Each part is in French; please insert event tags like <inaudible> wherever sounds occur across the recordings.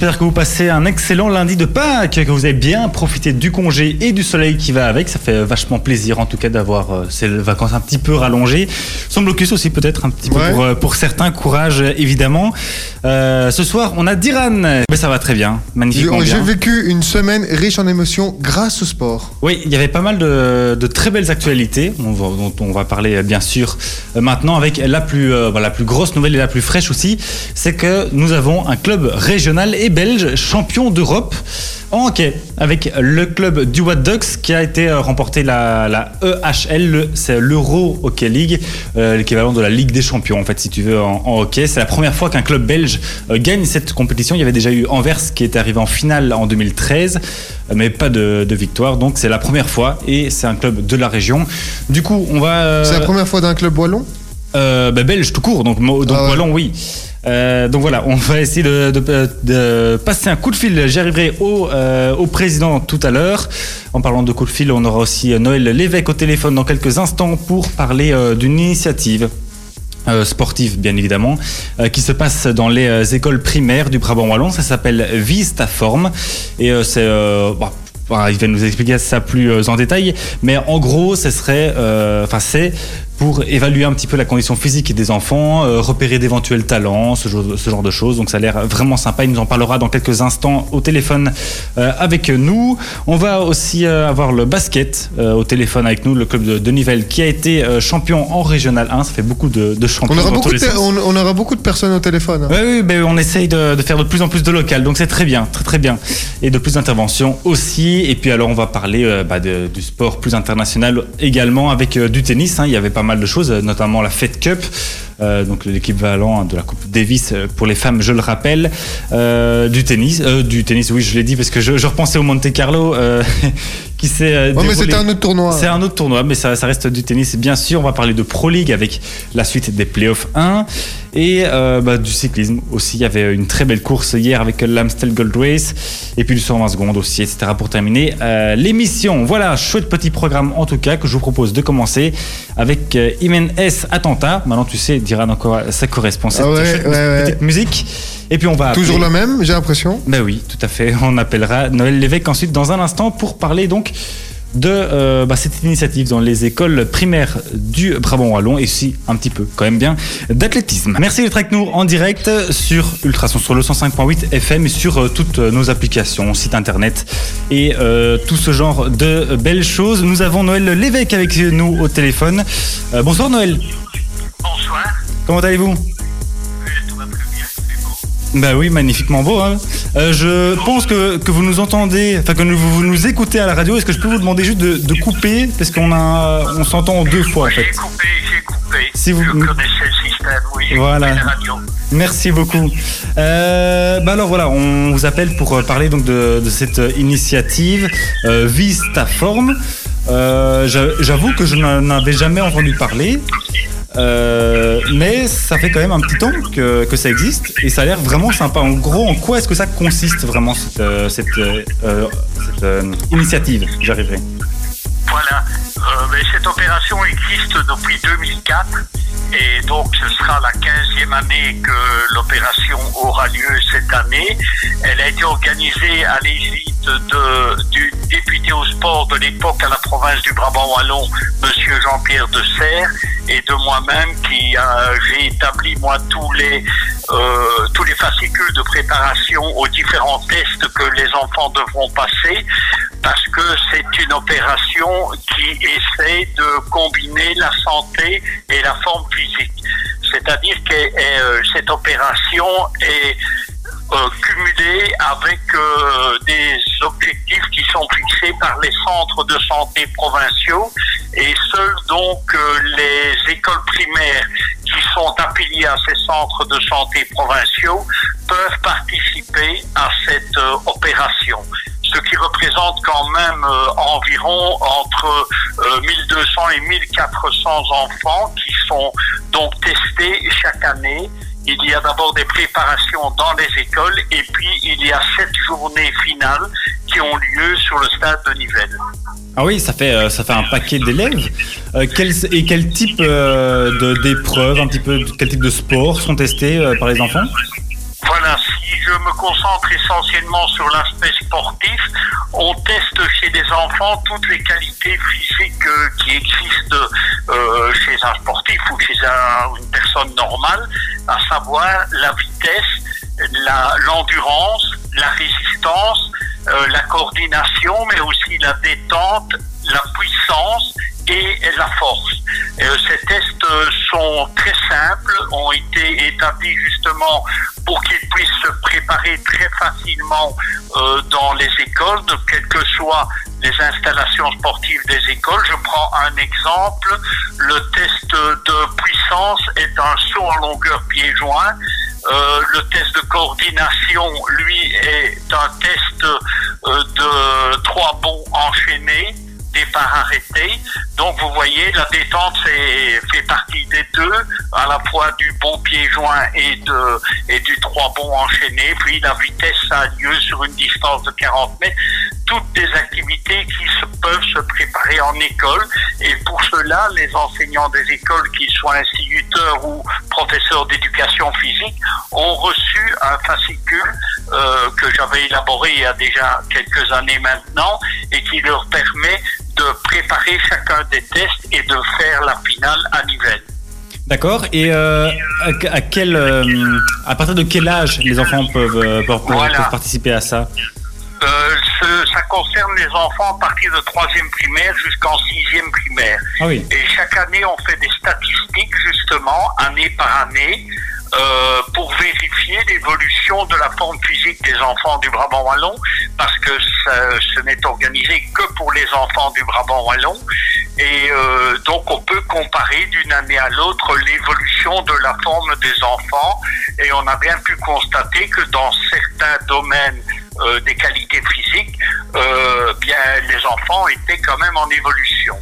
J'espère que vous passez un excellent lundi de Pâques, que vous avez bien profité du congé et du soleil qui va avec. Ça fait vachement plaisir en tout cas d'avoir euh, ces vacances un petit peu rallongées. Sans blocus aussi peut-être un petit peu Ouais. pour, euh, pour certains. Courage évidemment. Euh, ce soir on a Diran. Mais ça va très bien, magnifiquement J'ai vécu une semaine riche en émotions grâce au sport. Oui, il y avait pas mal de, de très belles actualités on va- dont on va parler bien sûr maintenant avec la plus, euh, la plus grosse nouvelle et la plus fraîche aussi, c'est que nous avons un club régional et belge champion d'Europe en hockey avec le club du What Ducks qui a été euh, remporté la, la EHL, c'est l'Euro Hockey League, euh, l'équivalent de la Ligue des Champions en fait si tu veux en, en hockey. C'est la première fois qu'un club belge euh, gagne cette compétition. Il y avait déjà eu Anvers qui était arrivé en finale en 2013, euh, mais pas de, de victoire. Donc c'est la première fois et c'est un club de la région. Du coup, on va. euh, C'est la première fois d'un club wallon? bah, belge tout court, donc, donc Ah ouais. wallon, oui. Euh, donc voilà, on va essayer de, passer un coup de fil. J'y arriverai au, euh, au président tout à l'heure. En parlant de coup de fil, on aura aussi euh, Noël Lévesque au téléphone dans quelques instants pour parler d'une initiative. sportive bien évidemment qui se passe dans les écoles primaires du Brabant wallon ça s'appelle Vise ta forme et c'est bah, bah, il va nous expliquer ça plus en détail mais en gros ce serait enfin c'est pour évaluer un petit peu la condition physique des enfants, euh, repérer d'éventuels talents, ce genre, ce genre de choses. Donc ça a l'air vraiment sympa. Il nous en parlera dans quelques instants au téléphone euh, avec nous. On va aussi euh, avoir le basket au téléphone avec nous, le club de, de Nivelles qui a été champion en Régional 1. Ça fait beaucoup de, de champions. on aura, beaucoup de, les per- sens. on, on aura beaucoup de personnes au téléphone. hein. Oui, oui, ben, on essaye de, faire de plus en plus de local, donc c'est très bien, très très bien. Et de plus d'interventions aussi. Et puis alors on va parler bah, du sport plus international également avec du tennis. hein. Il y avait pas mal de choses, euh, notamment la Fed Cup. euh, donc l'équivalent de la Coupe Davis euh, pour les femmes, je le rappelle, Euh, du tennis, du tennis, oui, je l'ai dit parce que je, repensais au Monte Carlo <laughs> qui s'est euh, mais c'était un autre tournoi. c'est un autre tournoi, mais ça, ça reste du tennis, bien sûr. On va parler de Pro League avec la suite des playoffs 1 et euh, bah, du cyclisme aussi. Il y avait une très belle course hier avec l'Amstel Gold Race et puis du 120 secondes aussi, etc. pour terminer euh, l'émission. Voilà, chouette petit programme en tout cas que je vous propose de commencer avec euh, Imen S Attentat. Maintenant, tu sais, Diran encore, ça correspond. Cette Ah ouais, ouais. petite musique. Et puis on va Toujours appeler- le même, j'ai l'impression. ben oui, tout à fait. <laughs> On appellera Noël Lévesque ensuite dans un instant pour parler donc de euh, bah, cette initiative dans les écoles primaires du Brabant Wallon et aussi un petit peu quand même bien d'athlétisme. Merci d'être avec nous en direct sur Ultrason sur le 105.8 FM et sur euh, toutes nos applications, site internet et euh, tout ce genre de belles choses. Nous avons Noël Lévesque avec nous au téléphone. Euh, bonsoir Noël, Bonsoir, comment allez-vous? Bah oui, magnifiquement beau. hein. Euh, je pense que, que vous nous entendez, enfin que vous nous écoutez à la radio. Est-ce que je peux vous demander juste de, couper? Parce qu'on a, on s'entend deux fois J'ai coupé, j'ai coupé. Si vous- Je système, oui, Voilà. Merci beaucoup. Euh, bah alors voilà, on vous appelle pour euh, parler donc de, cette euh, initiative euh, Vise J'avoue que je n'en avais jamais entendu parler. Euh, mais ça fait quand même un petit temps que, ça existe et ça a l'air vraiment sympa. En gros, en quoi est-ce que ça consiste vraiment cette, euh, euh, initiative? J'arriverai. Voilà. Euh, mais cette opération existe depuis 2004 et donc ce sera la 15e année que l'opération aura lieu cette année. Elle a été organisée à l'égide de, du député au sport de l'époque à la province du Brabant Wallon, Monsieur Jean-Pierre de Serres, et de moi-même qui j'ai établi moi tous les euh, tous les fascicules de préparation aux différents tests que les enfants devront passer parce que c'est une opération qui essaie de combiner la santé et la forme physique. C'est-à-dire que euh, cette opération est euh, cumulée avec euh, des objectifs qui sont fixés par les centres de santé provinciaux et seuls donc les écoles primaires qui sont affiliées à ces centres de santé provinciaux peuvent participer à cette opération ce qui représente quand même euh, environ entre euh, 1200 et 1400 enfants qui sont donc testés chaque année. Il y a d'abord des préparations dans les écoles et puis il y a sept journées finales qui ont lieu sur le stade de Nivelles. Ah oui, ça fait, euh, ça fait un paquet d'élèves. Euh, quel, et quel type d'épreuves, un petit peu, quel type de sport sont testés par les enfants? Voilà, si je me concentre essentiellement sur l'aspect sportif, on teste chez des enfants toutes les qualités physiques euh, qui existent euh, chez un sportif ou chez un- une personne normale, à savoir la vitesse, l'endurance, la résistance, euh, la coordination, mais aussi la détente, la puissance et la force. Euh, ces tests euh, sont très simples, ont été établis justement pour qu'ils puissent se préparer très facilement euh, dans les écoles, de quelles que soient les installations sportives des écoles. Je prends un exemple. Le test de puissance est un saut en longueur pied-joint. Euh, le test de coordination, lui, est un test euh, de trois bonds enchaînés, départ arrêté. Donc vous voyez, la détente c'est, fait partie des deux, à la fois du bon pied joint et, de, et du trois bonds enchaînés. Puis la vitesse a lieu sur une distance de 40 mètres. Toutes des activités qui se, peuvent se préparer en école. Et pour cela, les enseignants des écoles, qu'ils soient instituteurs ou professeurs d'éducation physique, ont reçu un fascicule euh, que j'avais élaboré il y a déjà quelques années maintenant et qui leur permet de préparer chacun des tests et de faire la finale à Nivelles. D'accord. Et euh, à, quel, euh, à partir de quel âge les enfants peuvent, euh, peuvent, Voilà. peuvent participer à ça? Euh, ça concerne les enfants à partir de troisième primaire jusqu'en sixième primaire. Ah oui. Et chaque année, on fait des statistiques, justement, année par année, euh, pour vérifier l'évolution de la forme physique des enfants du Brabant Wallon, parce que ça- ce n'est organisé que pour les enfants du Brabant Wallon. Et euh, donc, on peut comparer d'une année à l'autre l'évolution de la forme des enfants. Et on a bien pu constater que dans certains domaines euh, des qualités physiques, euh, bien, les enfants étaient quand même en évolution.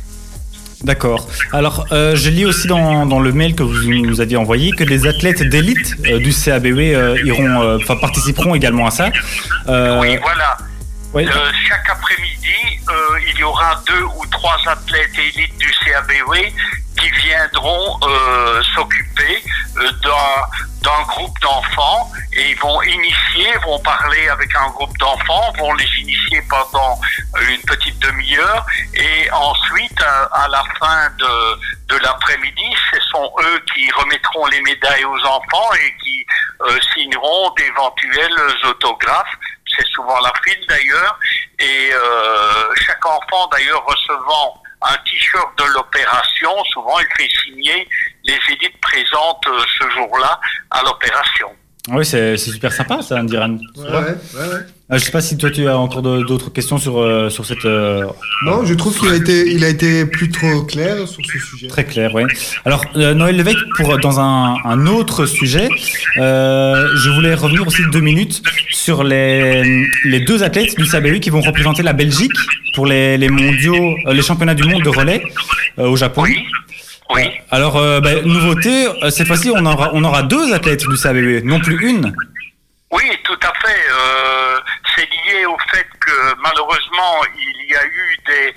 D'accord. Alors, euh, je lis aussi dans, dans le mail que vous nous aviez envoyé que les athlètes d'élite du CABW iront, participeront également à ça. Oui, voilà. Euh, chaque après-midi, euh, il y aura deux ou trois athlètes élites du CABW qui viendront euh, s'occuper d'un groupe d'enfants et ils vont initier, vont parler avec un groupe d'enfants, vont les initier pendant une petite demi-heure et ensuite, à, la fin de, de l'après-midi, ce sont eux qui remettront les médailles aux enfants et qui signeront d'éventuels autographes c'est souvent la file d'ailleurs, et euh, chaque enfant d'ailleurs recevant un t-shirt de l'opération, souvent il fait signer les élites présentes euh, ce jour-là à l'opération. Oui, c'est super sympa ça, Ndiran. Ouais, ouais, ouais. Euh, je sais pas si toi tu as encore d'autres questions sur, euh, sur cette. euh, Non, je trouve qu'il a été, il a été plus trop clair sur ce sujet. Très clair, oui. Alors, euh, Noël Lévesque, pour, dans un, un autre sujet, euh, je voulais revenir aussi deux minutes sur les, les deux athlètes du CABU qui vont représenter la Belgique pour les, les mondiaux, les championnats du monde de relais euh, au Japon. Oui. Alors, euh, bah, nouveauté, euh, cette fois-ci, on aura, on aura deux athlètes du CABU, non plus une. Oui, tout à fait. Euh, c'est lié au fait que malheureusement, il y a eu des,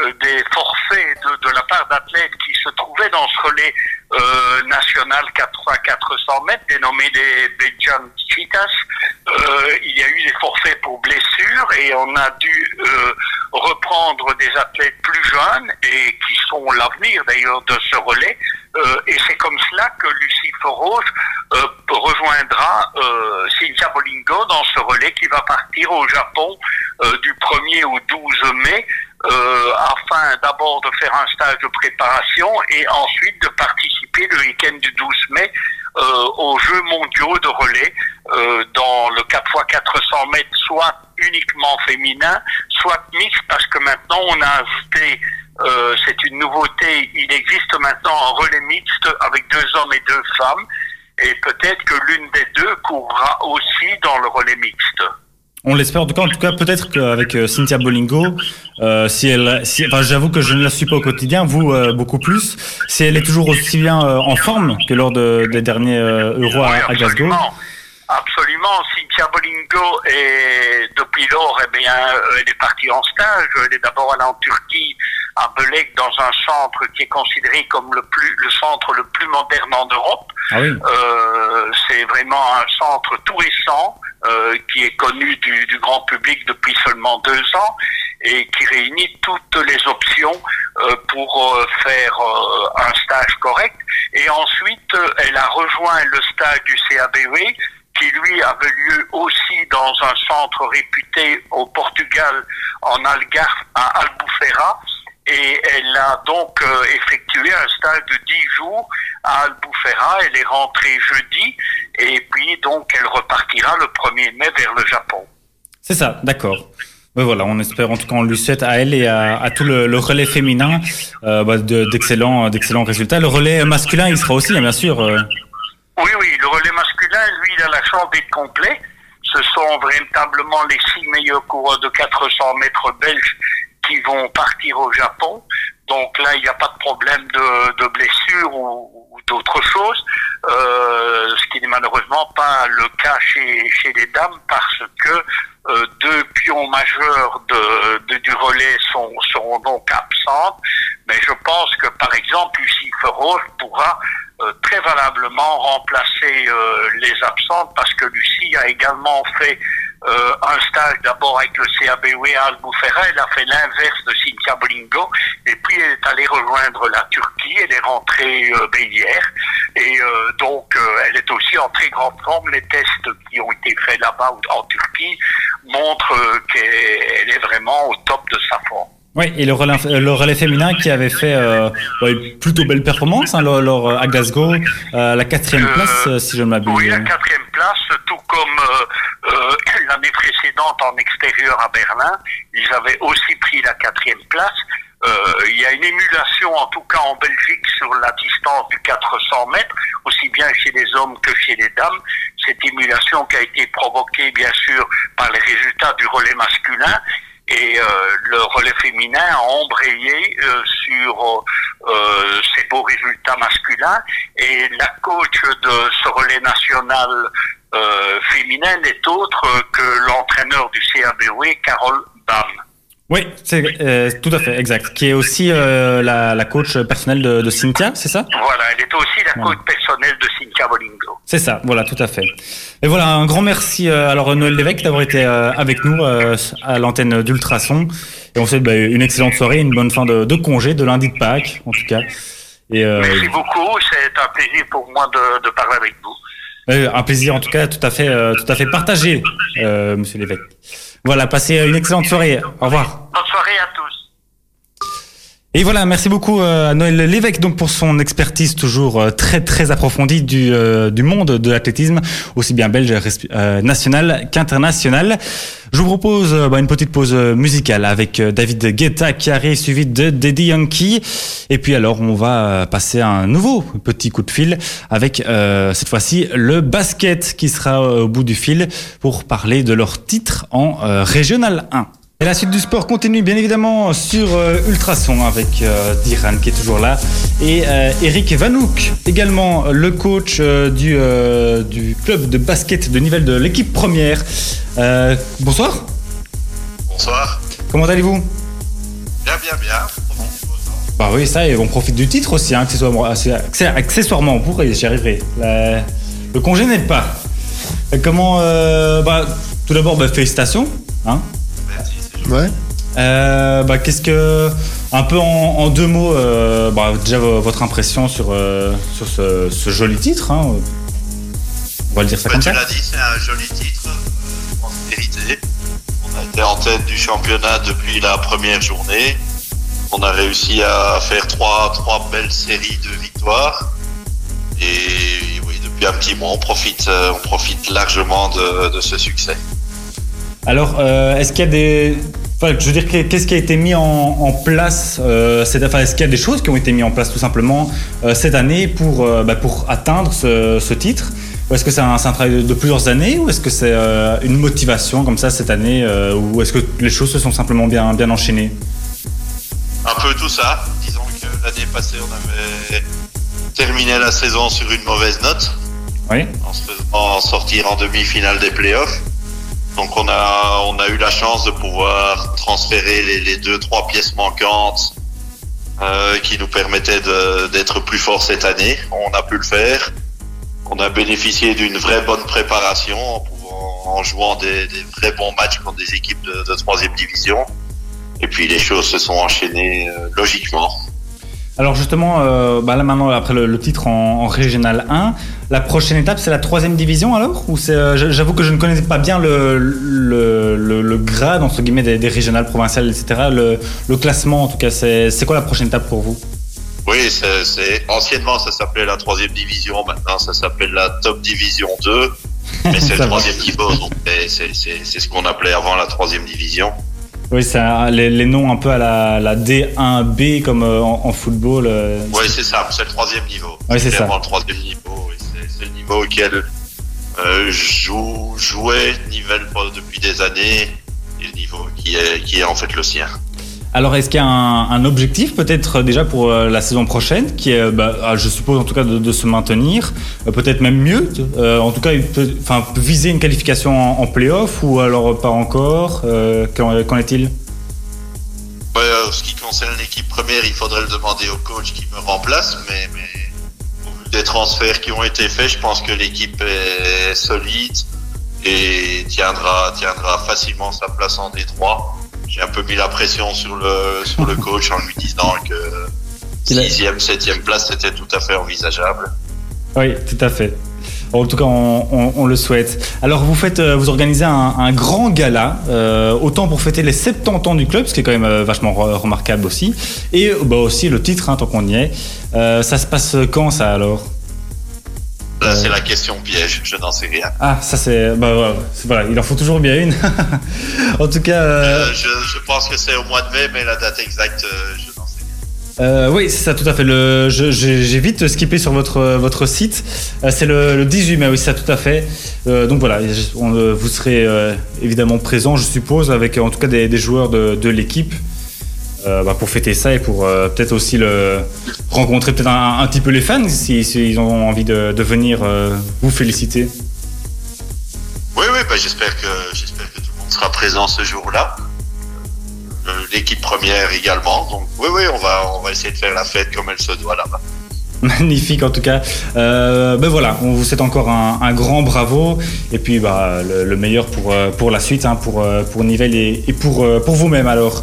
euh, des forfaits de, de la part d'athlètes qui se trouvaient dans ce relais euh, national 4 à 400 mètres, dénommé les Belgian Cheetahs. Euh, il y a eu des forfaits pour blessures et on a dû euh, reprendre des athlètes plus jeunes et qui sont l'avenir d'ailleurs de ce relais. Euh, et c'est comme cela que Lucie Foros euh, rejoindra euh, Cynthia Bolingo dans ce relais qui va partir au Japon du 1er au 12 mai euh, afin d'abord de faire un stage de préparation et ensuite de participer le week-end du 12 mai euh, aux Jeux mondiaux de relais euh, dans le 4x400 mètres, soit uniquement féminin, soit mixte, parce que maintenant on a ajouté, euh, c'est une nouveauté, il existe maintenant un relais mixte avec deux hommes et deux femmes, et peut-être que l'une des deux courra aussi dans le relais mixte. On l'espère en tout cas. Peut-être qu'avec euh, Cynthia Bolingo, euh, si elle, si, enfin, j'avoue que je ne la suis pas au quotidien, vous euh, beaucoup plus. Si elle est toujours aussi bien euh, en forme que lors de, des derniers euh, Euros à, à Glasgow. absolument. Cynthia Bolingo est, depuis lors, eh bien, elle est partie en stage. Elle est d'abord allée en Turquie à Belek dans un centre qui est considéré comme le plus le centre le plus moderne en Europe. Ah oui. Euh, c'est vraiment un centre tout récent euh, qui est connu du, du, grand public depuis seulement deux ans et qui réunit toutes les options euh, pour euh, faire euh, un stage correct. Et ensuite, elle a rejoint le stage du CABW qui lui avait lieu aussi dans un centre réputé au Portugal, en Algarve, à Albufeira. Et elle a donc euh, effectué un stage de 10 jours à Albufeira. Elle est rentrée jeudi et puis donc elle repartira le 1er mai vers le Japon. C'est ça, d'accord. Mais voilà, on espère en tout cas, on lui souhaite à elle et à, à tout le, le, relais féminin euh, bah, d'excellents d'excellents résultats. Le relais masculin, il sera aussi, hein, bien sûr. Euh... Oui, oui, le relais masculin, lui, il a la chance d'être complet. Ce sont véritablement les six meilleurs coureurs de 400 mètres belges qui vont partir au Japon. Donc là, il n'y a pas de problème de, de blessure ou, ou d'autres choses, euh, ce qui n'est malheureusement pas le cas chez, chez les dames parce que euh, deux pions majeurs de, de, du relais sont, seront donc absentes. Mais je pense que, par exemple, Lucie Feroz pourra euh, très valablement remplacer euh, les absentes parce que Lucie a également fait euh, un stage d'abord avec le CABW à Albufeira, elle a fait l'inverse de Cynthia Bolingo et puis elle est allée rejoindre la Turquie, elle est rentrée euh, et euh, donc elle est aussi en très grande forme. Les tests qui ont été faits là-bas en Turquie montrent qu'elle est vraiment au top de sa forme. Oui, et le relais, le relais féminin qui avait fait euh, une plutôt belle performance hein, à Glasgow, euh, la quatrième euh, place, si je ne m'abuse. Oui, la quatrième place, tout comme l'année précédente en extérieur à Berlin, ils avaient aussi pris la quatrième place. il y a une émulation, en tout cas en Belgique, sur la distance du 400 mètres, aussi bien chez les hommes que chez les dames. Cette émulation qui a été provoquée, bien sûr, par les résultats du relais masculin et euh, le relais féminin a embrayé euh, sur euh, ces beaux résultats masculins et la coach de ce relais national féminin n'est autre que l'entraîneur du CABW, Carole Bam. Oui, c'est euh, tout à fait exact. Qui est aussi euh, la, la, coach personnelle de, de Cynthia, c'est ça? Voilà, elle est aussi la coach personnelle de Cynthia Bolingo. C'est ça, voilà, tout à fait. Et voilà, un grand merci euh, alors Noël Lévesque d'avoir été euh, avec nous euh, à l'antenne d'Ultrason. Et on souhaite bah, une excellente soirée, une bonne fin de, de, congé, de lundi de Pâques, en tout cas. Et, merci beaucoup, c'est un plaisir pour moi de, de parler avec vous. un plaisir en tout cas, tout à fait, tout à fait partagé, Monsieur Lévesque. Voilà, passez une excellente soirée. Au revoir. Bonne soirée à tous. Et voilà, merci beaucoup à Noël Lévesque donc pour son expertise toujours très très approfondie du, euh, du monde de l'athlétisme, aussi bien belge, euh, national qu'international. Je vous propose bah, une petite pause musicale avec David Guetta qui arrive suivi de Daddy Yankee. Et puis alors on va passer un nouveau petit coup de fil avec euh, cette fois-ci le basket qui sera au bout du fil pour parler de leur titre en euh, Régional 1. Et la suite du sport continue bien évidemment sur euh, Ultrason avec euh, Diran qui est toujours là et euh, Eric Vanouk, également le coach euh, du, du club de basket de Nivelles de l'équipe première. bonsoir. Bonsoir. Comment allez-vous? Bien, bien, bien. Bah oui, ça, et on profite du titre aussi, hein, accessoirement, accessoirement pour j'y arriverai. Le congé n'est pas. Comment bah, Tout d'abord, bah, félicitations. Hein Ouais. Euh, bah, qu'est-ce que un peu en, en deux mots, euh, bah, déjà votre impression sur euh, sur ce, ce, joli titre. Hein. On va le dire ça bah, comme tu ça. Tu l'as dit, c'est un joli titre, je pense mérité. On a été en tête du championnat depuis la première journée. On a réussi à faire trois trois belles séries de victoires. Et oui, depuis un petit mois, on profite on profite largement de, de ce succès. Alors, euh, est-ce qu'il y a des. Enfin, je veux dire, qu'est-ce qui a été mis en, en place euh, enfin, Est-ce qu'il y a des choses qui ont été mises en place tout simplement euh, cette année pour, bah, pour atteindre ce, ce titre? Ou est-ce que c'est un, un, travail de plusieurs années Ou est-ce que c'est une motivation comme ça cette année Ou est-ce que les choses se sont simplement bien, bien enchaînées? Un peu tout ça. Disons que l'année passée, on avait terminé la saison sur une mauvaise note. Oui. En se faisant sortir en demi-finale des playoffs. Donc on a, on a eu la chance de pouvoir transférer les, les deux, trois pièces manquantes euh, qui nous permettait de- d'être plus fort cette année. On a pu le faire. On a bénéficié d'une vraie bonne préparation en, jouant des, vrais bons matchs contre des équipes de, de troisième division. Et puis les choses se sont enchaînées euh, logiquement. Alors justement, euh, bah là maintenant, après le, le titre en, en Régional 1, la prochaine étape, c'est la troisième division alors? Ou c'est, euh, J'avoue que je ne connais pas bien le, le, grade, entre guillemets, des, des régionales, provinciales, etc. Le, classement, en tout cas, c'est c'est quoi la prochaine étape pour vous? Oui, c'est, c'est- anciennement ça s'appelait la troisième division, maintenant ça s'appelle la top division 2. Mais c'est le <laughs> troisième niveau, donc c'est, c'est ce qu'on appelait avant la troisième division. Oui, c'est les, les noms un peu à la, la D1B comme euh, en, en football. euh, Oui, c'est ça, c'est le troisième niveau. Ouais, c'est ça. le troisième niveau. oui, c'est, c'est le niveau auquel euh, joue, jouait Nivelle depuis des années et le niveau qui est, qui est en fait le sien. Alors, est-ce qu'il y a un, objectif peut-être euh, déjà pour euh, la saison prochaine, qui est, bah, ah, je suppose en tout cas, de, se maintenir, euh, peut-être même mieux, en tout cas, enfin, viser une qualification en, en play-off ou alors pas encore Qu'en est-il? Euh, ce qui concerne l'équipe première, il faudrait le demander au coach qui me remplace, mais, au vu des transferts qui ont été faits, je pense que l'équipe est solide et tiendra, tiendra facilement sa place en D3. J'ai un peu mis la pression sur le, sur le coach en lui disant que Il a- sixième, septième place, c'était tout à fait envisageable. Oui, tout à fait. En tout cas, on, on- on le souhaite. Alors, vous faites, euh, vous organisez un, un grand gala, euh, autant pour fêter les 70 ans du club, ce qui est quand même euh, vachement re- remarquable aussi, et bah, aussi le titre, hein, tant qu'on y est. Euh, ça se passe quand ça alors? Là, Euh. c'est la question piège, je n'en sais rien. Ah, ça c'est, bah c'est- il en faut toujours bien une. <laughs> en tout cas, euh, Euh, je, je pense que c'est au mois de mai, mais la date exacte, euh, je n'en sais rien. oui, c'est ça, tout à fait. Le, je- j'ai j'ai vite skippé sur votre votre site. C'est le, le 18 mai, oui, c'est ça, tout à fait. Donc voilà, on, vous serez évidemment présent, je suppose, avec en tout cas des, des joueurs de, de l'équipe. Euh, bah, pour fêter ça et pour euh, peut-être aussi le, rencontrer peut-être un, un petit peu les fans si, si ils ont envie de, de venir euh, vous féliciter. Oui, oui, bah, j'espère que j'espère que tout le monde sera présent ce jour-là. L'équipe première également. Donc oui, oui, on va on va essayer de faire la fête comme elle se doit là-bas. <laughs> Magnifique en tout cas. Euh, ben voilà, on vous souhaite encore un, un grand bravo et puis bah, le, le meilleur pour, pour la suite, hein, pour, pour Nivelle et, et pour, pour vous-même alors.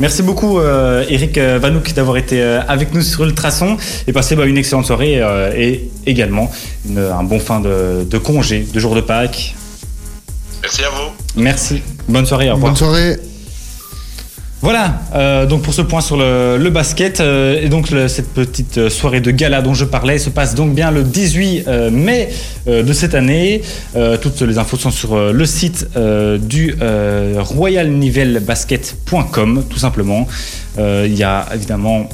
Merci beaucoup euh, Eric euh, Vanouk d'avoir été euh, avec nous sur Ultrason et passé bah, une excellente soirée euh, et également une- un bon fin de, de congé, de jour de Pâques. Merci à vous. Merci, bonne soirée, au revoir. Bonne soirée. Voilà, euh, donc pour ce point sur le, basket, euh, et donc cette petite euh, soirée de gala dont je parlais se passe donc bien le 18 euh, mai de cette année. Toutes les infos sont sur le site du royalnivelbasket.com tout simplement. Il y a évidemment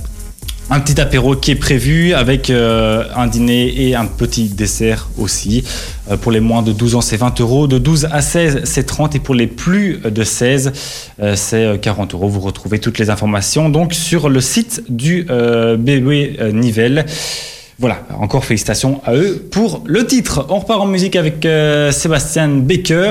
un petit apéro qui est prévu avec euh, un dîner et un petit dessert aussi. Euh, pour les moins de 12 ans, c'est 20 euros. De 12 à 16, c'est 30. Et pour les plus de 16, euh, c'est euh, 40 euros. Vous retrouvez toutes les informations donc sur le site du BB Nivelles. Voilà, encore félicitations à eux pour le titre. On repart en musique avec euh, Sébastien Baker.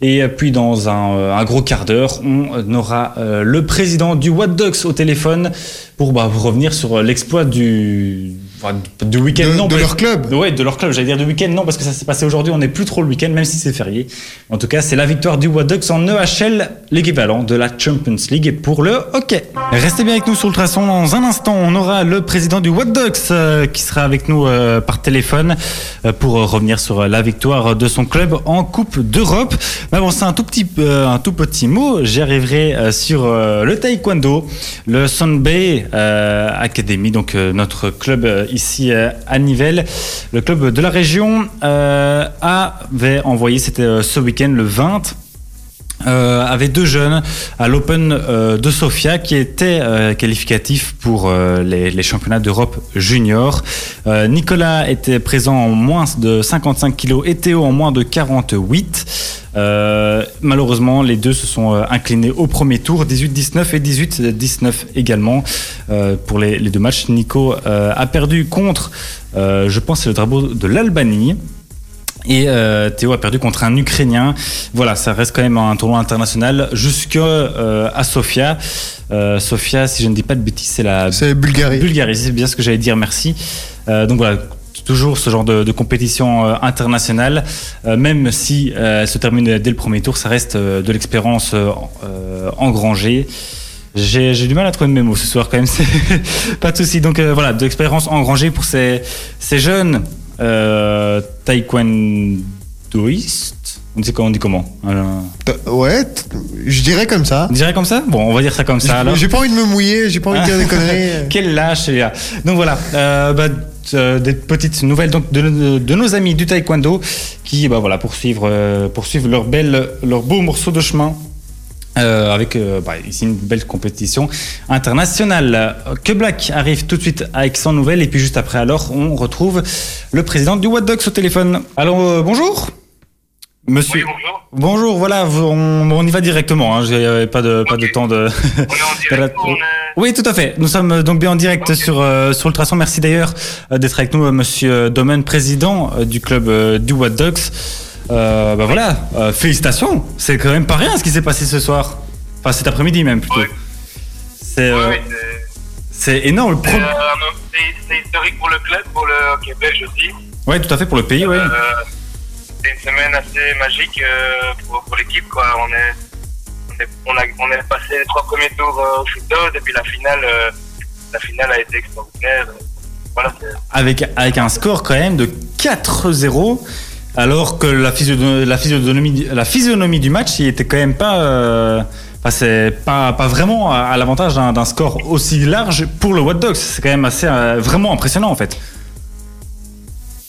Et puis dans un, euh, un gros quart d'heure, on aura euh, le président du What Dogs au téléphone pour bah, revenir sur l'exploit du, enfin, du week-end. De- non, de leur club. Ouais, de leur club. J'allais dire du week-end, non, parce que ça s'est passé aujourd'hui. On n'est plus trop le week-end, même si c'est férié. En tout cas, c'est la victoire du Dogs en EHL, l'équivalent de la Champions League pour le hockey. Restez bien avec nous sur le traçon. Dans un instant, on aura le président du What Dogs euh, qui sera avec nous euh, par téléphone euh, pour revenir sur euh, la victoire de son club en Coupe d'Europe. Mais bon, c'est un tout petit, un tout petit mot. J'y arriverai euh, sur le taekwondo, le Sunbay Academy, donc notre club ici euh, à Nivelles. Le club de la région euh, avait envoyé, c'était euh, ce week-end, le 20 euh, avait deux jeunes à l'Open euh, de Sofia qui étaient euh, qualificatifs pour euh, les, championnats d'Europe junior. Nicolas était présent en moins de 55 kilos et Théo en moins de 48. Euh, malheureusement, les deux se sont inclinés au premier tour, 18-19 et 18-19 également pour les, deux matchs. Nico a perdu contre, je pense, le drapeau de l'Albanie. Et euh, Théo a perdu contre un Ukrainien. Voilà, ça reste quand même un tournoi international jusqu'à euh, à Sofia. Euh, Sofia, si je ne dis pas de bêtises, c'est la C'est Bulgarie. Bulgarie. C'est bien ce que j'allais dire. Merci. Donc voilà. Toujours ce genre de, de compétition internationale, Euh, même si euh, elle se termine dès le premier tour, ça reste euh, de l'expérience engrangée. J'ai j'ai du mal à trouver mes mots ce soir quand même, <laughs> c'est pas de souci. Donc voilà, de l'expérience engrangée pour ces, ces jeunes euh. On dit, on dit comment? Euh, Ouais, je dirais comme ça. On dirait comme ça? Bon, on va dire ça comme ça. J'ai pas envie de me mouiller, j'ai pas envie de dire des <laughs> conneries. Quel lâche celui-là. Donc voilà, euh, bah, euh, des petites nouvelles donc de, de- de nos amis du taekwondo qui bah, voilà, poursuivent, euh, poursuivent leur, belle, leur beau morceau de chemin. Euh, avec euh, bah, ici une belle compétition internationale. Euh, Que Black arrive tout de suite avec 100 nouvelles et puis juste après alors on retrouve le président du What Dogs au téléphone. Alors euh, bonjour Monsieur. Oui, bonjour. Bonjour, voilà, on, on y va directement, hein, j'avais pas de, pas de temps de... On est en <laughs> direct ou on est... Oui, tout à fait. Nous sommes euh, donc bien en direct Ok. sur euh, sur Ultrason. Merci d'ailleurs euh, d'être avec nous, euh, Monsieur Domen, président euh, du club euh, du What Dogs. Euh, bah voilà, euh, félicitations. C'est quand même pas rien ce qui s'est passé ce soir. Enfin, cet après-midi même plutôt. Ouais. C'est Oui, euh, c'est- énorme. Pro- euh, c'est- historique pour le club, pour le hockey belge aussi. Ouais, tout à fait pour le pays. Ouais. C'est une semaine assez magique pour, pour l'équipe. Quoi. On, est, on, est, on, a, on est passé les trois premiers tours au shootout et puis la finale, la finale a été extraordinaire. Voilà, avec, avec un score quand même de 4-0, alors que la, physio- la, physionomie, la physionomie du match, il était quand même pas. euh, enfin, c'est pas, pas vraiment à, à l'avantage d'un score aussi large pour le What Dogs. C'est quand même assez euh, vraiment impressionnant en fait.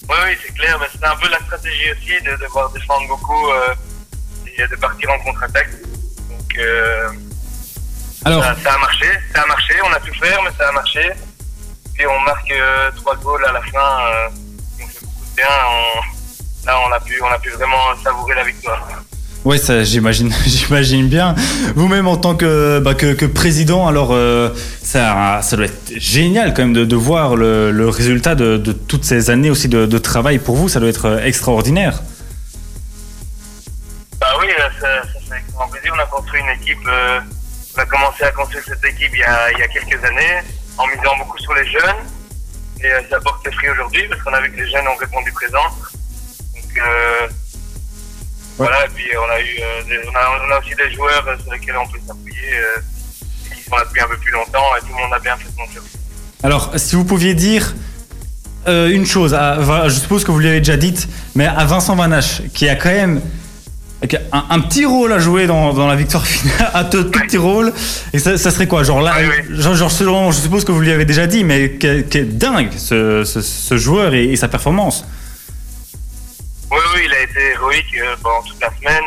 Oui, oui, c'est clair, mais c'est un peu la stratégie aussi de devoir défendre beaucoup euh, et de partir en contre-attaque. Donc, euh, Alors, ça, ça a marché, ça a marché, on a pu faire, mais ça a marché. Puis on marque trois goals à la fin, on fait beaucoup de bien. On- là, on a, pu, on a pu vraiment savourer la victoire. ouais, ça, j'imagine, <laughs> j'imagine bien. Vous-même en tant que, bah, que, que président, alors euh, ça, ça doit être génial quand même de, de voir le, le résultat de, de toutes ces années aussi de, de travail pour vous. Ça doit être euh, extraordinaire. Bah oui, ça, ça fait extrêmement plaisir. On a construit une équipe, euh, on a commencé à construire cette équipe il y a, il y a quelques années, en misant beaucoup sur les jeunes. Et euh, ça porte ses fruits aujourd'hui, parce qu'on a vu que les jeunes ont répondu présent. Voilà, et puis on a eu euh, des- on, a, on a aussi des joueurs euh, sur lesquels on peut s'appuyer, euh, qui sont là depuis un peu plus longtemps, et tout le monde a bien fait son job. Alors, si vous pouviez dire euh, une chose, à- je suppose que vous l'avez déjà dite, mais à Vincent Vanache, qui a quand même qui a un, un petit rôle à jouer dans, dans la victoire finale, <laughs> un tout, tout petit rôle, et ça, ça serait quoi? Genre là, oui. genre, genre je suppose que vous lui avez déjà dit, mais qui est, qui est dingue ce, ce, ce joueur et, et sa performance. Oui, oui, il a été héroïque euh, pendant toute la semaine.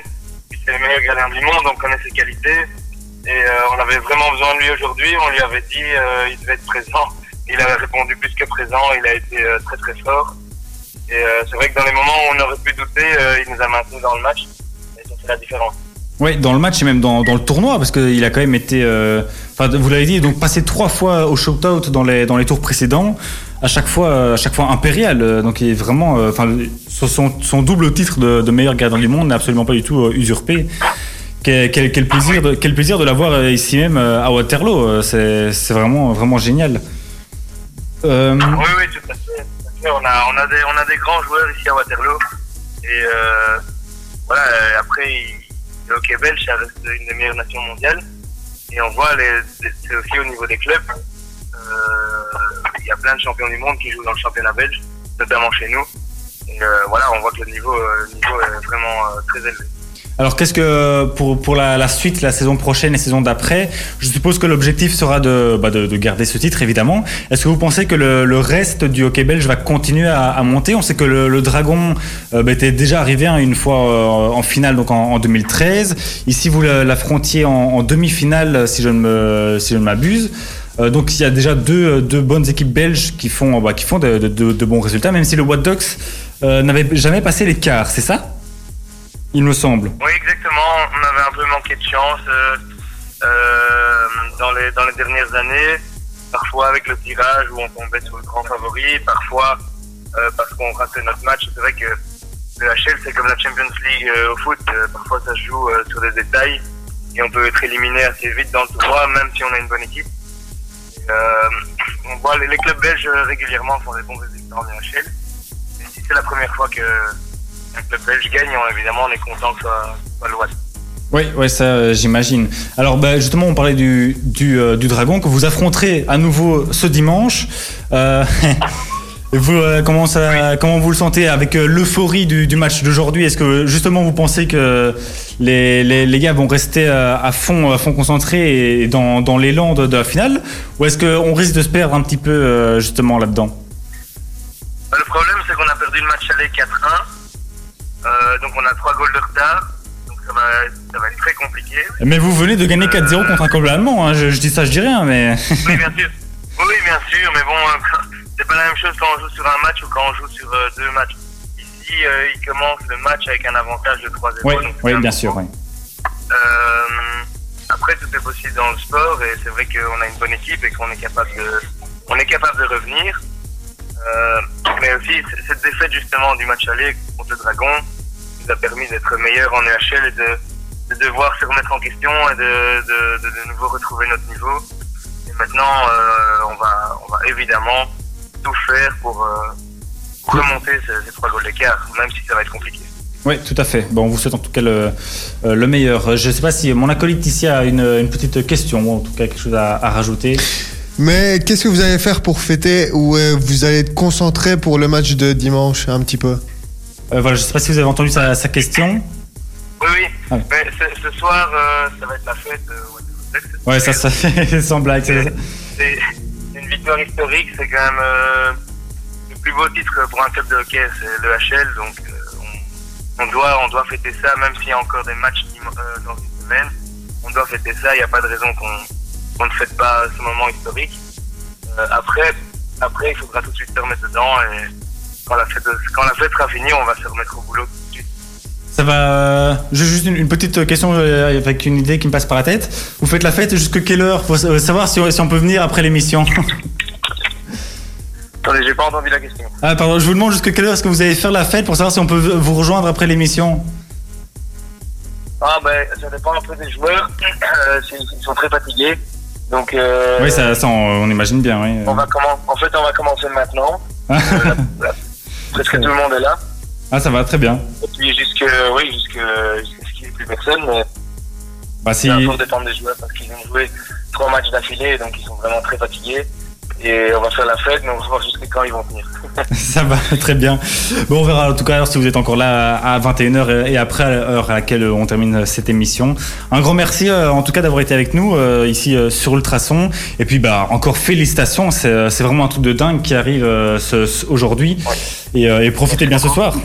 C'est le meilleur gardien du monde, on connaît ses qualités. Et euh, on avait vraiment besoin de lui aujourd'hui. On lui avait dit euh, il devait être présent. Il avait répondu plus que présent. Il a été très très fort. Et c'est vrai que dans les moments où on aurait pu douter, il nous a maintenus dans le match. Et ça fait la différence. Ouais, dans le match et même dans, dans le tournoi, parce qu'il a quand même été, euh, vous l'avez dit, donc passé trois fois au shootout dans les dans les tours précédents, à chaque fois, à chaque fois impérial. euh, Donc il est vraiment, euh, enfin, son, son double titre de, meilleur gardien du monde n'est absolument pas du tout euh, usurpé. Quel, plaisir, de, quel plaisir de l'avoir ici même à Waterloo. C'est c'est vraiment vraiment génial. Oui, oui, tout à fait. On, a, on, a des, on a des grands joueurs ici à Waterloo. Et voilà, après, il- le hockey belge, ça reste une des meilleures nations mondiales. Et on voit, c'est aussi au niveau des clubs. Euh, Il y a plein de champions du monde qui jouent dans le championnat belge, notamment chez nous. Et euh, voilà, on voit que le niveau, euh, niveau est vraiment très élevé. Alors qu'est-ce que pour, pour la, suite, la saison prochaine et saison d'après, je suppose que l'objectif sera de, bah, de, de garder ce titre évidemment. Est-ce que vous pensez que le, le reste du hockey belge va continuer à, monter? On sait que le, Dragon euh, bah, était déjà arrivé hein, une fois euh, en finale donc en, en 2013. Ici vous la- l'affrontiez en, demi-finale si je ne me si je ne m'abuse. Euh, donc il y a déjà deux, deux bonnes équipes belges qui font bah, qui font de, de- bons résultats, même si le Dogs euh, n'avait jamais passé les quarts, c'est ça? Il me semble. Oui, exactement. On avait un peu manqué de chance euh, euh, dans, les, dans les dernières années. Parfois avec le tirage où on tombait sur le grand favori, parfois euh, parce qu'on ratait notre match. C'est vrai que le HL, c'est comme la Champions League euh, au foot. euh, parfois, ça se joue sur des détails et on peut être éliminé assez vite dans le tournoi, même si on a une bonne équipe. On voit les, clubs belges régulièrement font des bons résultats en HL. Et si c'est la première fois que club belge gagne, on- évidemment, on est content que ce soit, soit l'Ouest. Oui, ouais, ça euh, j'imagine. Alors bah, justement, on parlait du, du, euh, du Dragon que vous affronterez à nouveau ce dimanche. Euh, <laughs> vous, comment, ça, comment vous le sentez avec l'euphorie du, du match d'aujourd'hui? Est-ce que justement vous pensez que les, les, les gars vont rester à fond, à fond concentrés et dans, dans l'élan de, de la finale? Ou est-ce qu'on risque de se perdre un petit peu justement là-dedans? Le problème, c'est qu'on a perdu le match aller 4-1. Euh, donc on a 3 goals de retard. Donc ça va, ça va être très compliqué. Mais vous venez de gagner 4-0 contre un club allemand. hein. Je, je dis ça, je dis rien, mais... <laughs> Oui, bien sûr. Oui, bien sûr, mais bon, euh, <laughs> c'est pas la même chose quand on joue sur un match ou quand on joue sur euh, deux matchs. Ici, euh, il commence le match avec un avantage de 3-0. oui, oui, bien sûr. oui. Euh, après, tout est possible dans le sport et c'est vrai qu'on a une bonne équipe et qu'on est capable de, on est capable de revenir. Euh, mais aussi, cette défaite justement du match aller contre le Dragon nous a permis d'être meilleurs en EHL et de, de devoir se remettre en question et de, de, nouveau retrouver notre niveau. Et maintenant, euh, on va, on va évidemment tout faire pour euh, remonter ces, ces trois goals d'écart, même si ça va être compliqué. Oui, tout à fait. Bon, on vous souhaite en tout cas le, le meilleur. Je ne sais pas si mon acolyte ici a une, une petite question ou en tout cas quelque chose à, à rajouter. Mais qu'est-ce que vous allez faire pour fêter ou euh, vous allez être concentré pour le match de dimanche un petit peu? Euh, voilà, je ne sais pas si vous avez entendu sa, sa question. Oui, oui. Ah. Mais ce, ce soir, euh, ça va être la fête. euh. Ouais, ça, ça fait <laughs> sans blague. c'est- une victoire historique. C'est quand même euh, le plus beau titre pour un club de hockey, c'est le HL. Donc, euh, on, on doit, on doit fêter ça, même s'il y a encore des matchs euh, dans une semaine. On doit fêter ça. Il n'y a pas de raison qu'on qu'on ne fête pas ce moment historique. Euh, après, après, il faudra tout de suite se remettre dedans et quand la fête, quand la fête sera finie, on va se remettre au boulot tout de suite. Ça va. euh, J'ai juste une, une petite question euh, avec une idée qui me passe par la tête. Vous faites la fête jusqu'à quelle heure? Faut sa- savoir si, on- si on peut venir après l'émission. <laughs> Attendez, j'ai pas entendu la question. ah, pardon, je vous demande jusqu'à quelle heure est-ce que vous allez faire la fête pour savoir si on peut vous rejoindre après l'émission? Ah ben, ça dépend un peu des joueurs. <coughs> Euh, ils sont très fatigués. Donc, euh, Oui, ça, ça, on, on imagine bien. Oui. on va en fait, on va commencer maintenant. <laughs> Euh, presque tout le monde est là. Ah, ça va très bien. Et puis jusque, oui, jusque, jusqu'à ce qu'il n'y ait plus personne. Mais Bah, si... ça va dépendre des joueurs parce qu'ils ont joué trois matchs d'affilée, donc ils sont vraiment très fatigués. Et on va faire la fête, mais on va voir jusqu'à quand ils vont tenir. <laughs> Ça va très bien. Bon, on verra en tout cas alors, si vous êtes encore là à 21h et après à l'heure à laquelle on termine cette émission. Un grand merci euh, en tout cas d'avoir été avec nous euh, ici euh, sur Ultrason. Et puis bah encore félicitations, c'est euh, c'est vraiment un truc de dingue qui arrive euh, ce- ce- aujourd'hui. Et, euh, et profitez bien ce soir.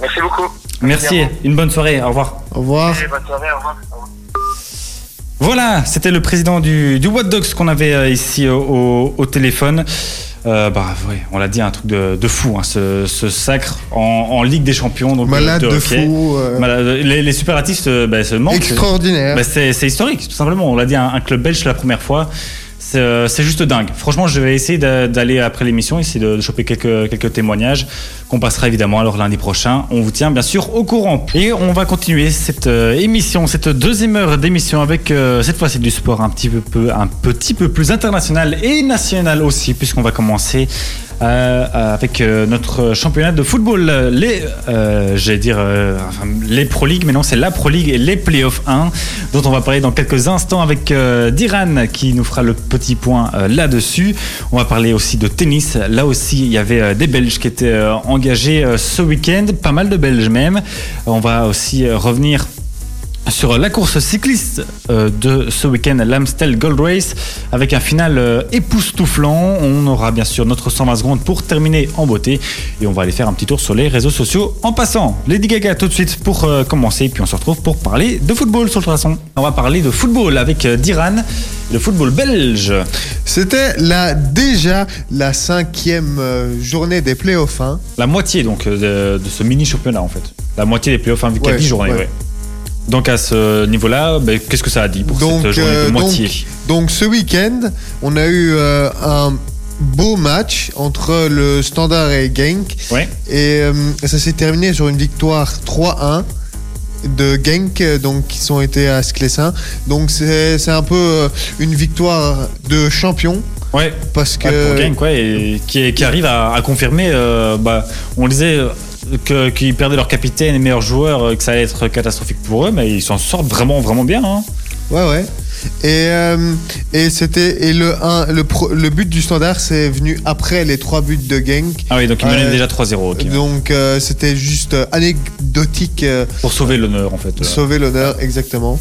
Merci beaucoup. Merci, une bonne soirée, au revoir. Au revoir. Et bonne soirée, au revoir. Au revoir. Voilà, c'était le président du, du What Dogs qu'on avait euh, ici au, au- téléphone. Euh, bah on l'a dit, un truc de, de fou, hein, ce, ce sacre en, en Ligue des Champions. Donc, Malade de, fou. euh, Malade- les, les superlatifs euh, bah, se manquent. extraordinaire. Bah, c'est c'est historique, tout simplement. On l'a dit, un, un club belge la première fois. C'est euh, c'est juste dingue. Franchement, je vais essayer d'a- d'aller après l'émission, essayer de, de choper quelques, quelques témoignages qu'on passera évidemment alors lundi prochain. On vous tient bien sûr au courant. Et on va continuer cette euh, émission, cette deuxième heure d'émission avec euh, cette fois-ci du sport un petit peu, un petit peu plus international et national aussi, puisqu'on va commencer euh, avec euh, notre championnat de football, euh, les, euh, j'allais dire, euh, les Pro League, mais non, c'est la Pro League et les Playoffs 1, dont on va parler dans quelques instants avec euh, Diran qui nous fera le petit point euh, là-dessus. On va parler aussi de tennis. Là aussi, il y avait euh, des Belges qui étaient euh, engagés euh, ce week-end, pas mal de Belges même. On va aussi euh, revenir sur la course cycliste euh, de ce week-end, l'Amstel Gold Race, avec un final euh, époustouflant. On aura bien sûr notre 120 secondes pour terminer en beauté et on va aller faire un petit tour sur les réseaux sociaux en passant. Lady Gaga tout de suite pour euh, commencer, puis on se retrouve pour parler de football sur le traçon. On va parler de football avec Diran, le football belge. C'était la, déjà la cinquième journée des playoffs. Hein. La moitié donc de, de ce mini championnat en fait. La moitié des playoffs, hein, vu Ouais, 10 journées. ouais. ouais. Donc à ce niveau-là, ben, qu'est-ce que ça a dit pour Donc, cette journée euh, de donc, moitié Donc ce week-end, on a eu euh, un beau match entre le Standard et Genk. Ouais. Et euh, ça s'est terminé sur une victoire 3-1 de Genk, euh, donc qui sont été à Sclessin. Donc c'est un peu euh, une victoire de champion Ouais. parce que Ouais, pour Genk, ouais, et qui, qui arrive à, à confirmer. euh, bah, on disait euh, que- qu'ils perdaient leur capitaine et meilleurs joueurs, euh, que ça allait être catastrophique pour eux, mais ils s'en sortent vraiment, vraiment bien. hein. Ouais, ouais. Et, euh, et c'était et le, un, le, pro- le but du standard, c'est venu après les trois buts de Genk. Ah oui, donc ils menaient Ouais. déjà 3-0. ok. Donc euh, c'était juste euh, anecdotique, euh, Pour sauver l'honneur, en fait. euh, sauver l'honneur, exactement.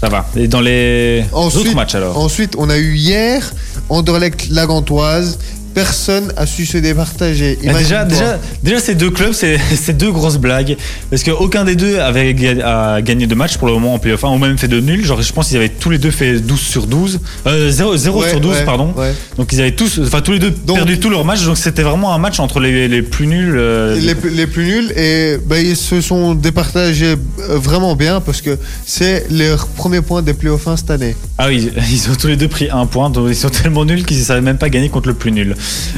Ça va. Et dans les Ensuite- autres matchs alors? Ensuite, on a eu hier Anderlecht-Lagantoise. Personne a su se départager. Bah, déjà, déjà, déjà, ces deux clubs, c'est <laughs> deux grosses blagues. Parce qu'aucun des deux avait a gagné de match pour le moment en playoff 1, ou même fait de nul. Genre, je pense qu'ils avaient tous les deux fait 12 sur 12. Euh, 0, 0 Ouais, sur 12, ouais, pardon. ouais. Donc ils avaient tous, enfin tous les deux Donc- perdu tous leurs matchs. Donc c'était vraiment un match entre les, les plus nuls. euh, Les, les plus nuls et bah, ils se sont départagés euh, vraiment bien parce que c'est leur premier point des playoffs 1 cette année. Ah oui, <laughs> ils ont tous les deux pris un point. Donc ils sont tellement nuls qu'ils ne savaient même pas gagner contre le plus nul.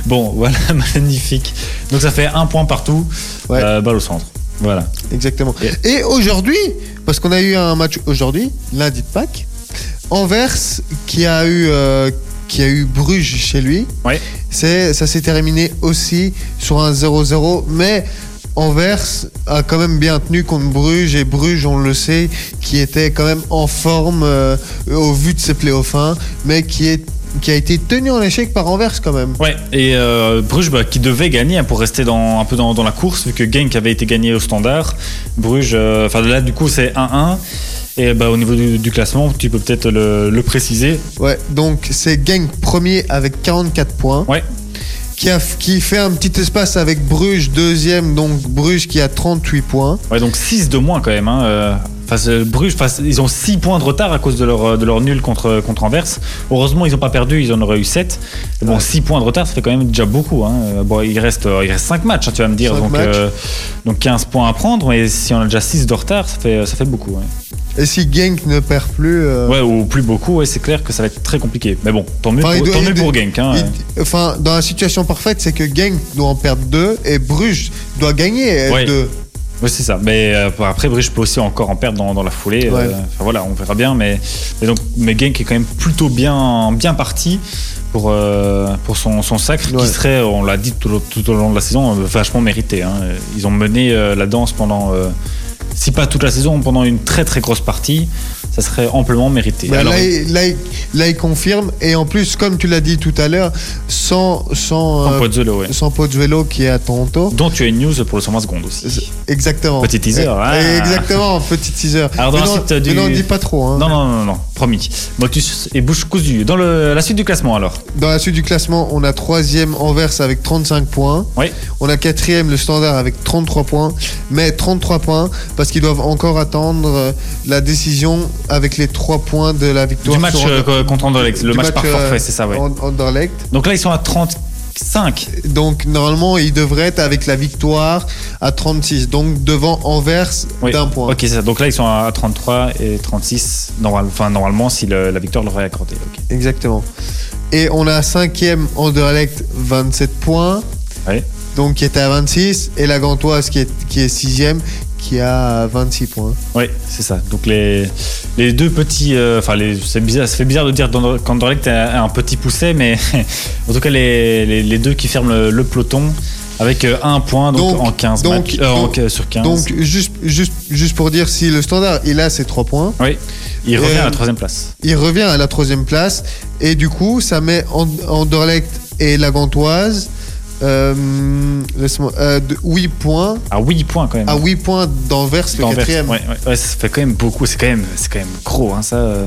Bon, <laughs> voilà, magnifique. Donc ça fait un point partout. Ouais. Euh, balle au centre. Voilà. Exactement. Et- Et aujourd'hui, parce qu'on a eu un match aujourd'hui, lundi de Pâques, Anvers qui a eu euh, qui a eu Bruges chez lui. Ouais. C'est ça s'est terminé aussi sur un 0-0, mais Anvers a quand même bien tenu contre Bruges et Bruges, on le sait, qui était quand même en forme euh, au vu de ses playoffs 1, mais qui est qui a été tenu en échec par Anvers quand même. Ouais, et euh, Bruges bah, qui devait gagner hein, pour rester dans, un peu dans, dans la course, vu que Genk avait été gagné au standard. Bruges, euh, enfin là du coup c'est 1-1. Et bah, au niveau du, du classement, tu peux peut-être le, le préciser. Ouais, donc c'est Genk premier avec 44 points. Ouais, qui, a, qui fait un petit espace avec Bruges deuxième, donc Bruges qui a 38 points. ouais donc 6 de moins quand même. Hein, euh, euh, Bruges, face- ils ont 6 points de retard à cause de leur, de leur nul contre, contre Anvers. Heureusement, ils n'ont pas perdu, ils en auraient eu 7. Et bon, 6 points de retard, ça fait quand même déjà beaucoup. Hein. Euh, Bon, il reste, euh, il reste 5 matchs, hein, tu vas me dire. Donc, euh, donc 15 points à prendre, mais si on a déjà 6 de retard, ça fait, ça fait beaucoup. ouais. Et si Genk ne perd plus. euh, Ouais, ou plus beaucoup, ouais, c'est clair que ça va être très compliqué. Mais bon, tant mieux, enfin, pour, doit- tant mieux pour Genk. Hein. il- enfin, dans la situation parfaite, c'est que Genk doit en perdre deux et Bruges doit gagner euh, Ouais. Ouais, c'est ça. Mais euh, après, Bruges peut aussi encore en perdre dans, dans la foulée. Ouais. Euh, enfin, voilà, on verra bien. Mais, mais donc, mais Genk est quand même plutôt bien, bien parti pour, euh, pour son, son sacre, Ouais. qui serait, on l'a dit tout, au- tout au long de la saison, euh, vachement mérité. hein. Ils ont mené la danse pendant, euh, si pas toute la saison, pendant une très très grosse partie. Ça serait amplement mérité. Bah, Alors, là, il, là, il- là, il confirme. Et en plus, comme tu l'as dit tout à l'heure, sans, sans, en euh, ouais. sans Pozzuelo qui est à Toronto. Dont tu as une news pour le 120 secondes aussi. Exactement. Petit teaser, ah. Exactement, petit teaser. Alors, dans mais la non, suite du- mais non, dis pas trop. hein. Non, non, non, non, promis. Motus et bouche cousue. Dans le, la suite du classement alors Dans la suite du classement, on a troisième Anvers avec 35 points. Oui. On a quatrième le Standard avec 33 points. Mais 33 points parce qu'ils doivent encore attendre euh, la décision avec les 3 points de la victoire. Du match sur euh, contre Anderlecht, le match, par euh, forfait, c'est ça, ouais. Anderlecht. Donc là, ils sont à 35. Donc normalement, ils devraient être avec la victoire à 36. Donc devant Anvers Oui. d'un point. Ok, c'est ça. Donc là, ils sont à 33 et 36. Normal, enfin, normalement, si le- la victoire leur est accordée. Exactement. Et on a cinquième Anderlecht 27 points. Ouais. Donc qui était à 26. Et la Gantoise qui est, qui est sixième qui a 26 points. Oui, c'est ça. Donc les, les deux petits. euh, Enfin, c'est bizarre, ça fait bizarre de dire qu'Ander- qu'Anderlecht est un, petit pousset, mais <laughs> en tout cas, les, les, les deux qui ferment le, le peloton avec euh, un point donc, Donc- en 15 donc- matchs. euh, en- sur 15. Donc juste, juste, juste pour dire si le standard il a ses 3 points, oui, il revient à la troisième place. il revient à la troisième place et du coup ça met And- Anderlecht et la Gantoise euh, laisse-moi, euh, de 8 points À 8 points quand même. à 8 points d'Anvers le quatrième. Ouais, ouais, ouais, ça fait quand même beaucoup. C'est quand même, quand même gros, hein, ça. euh.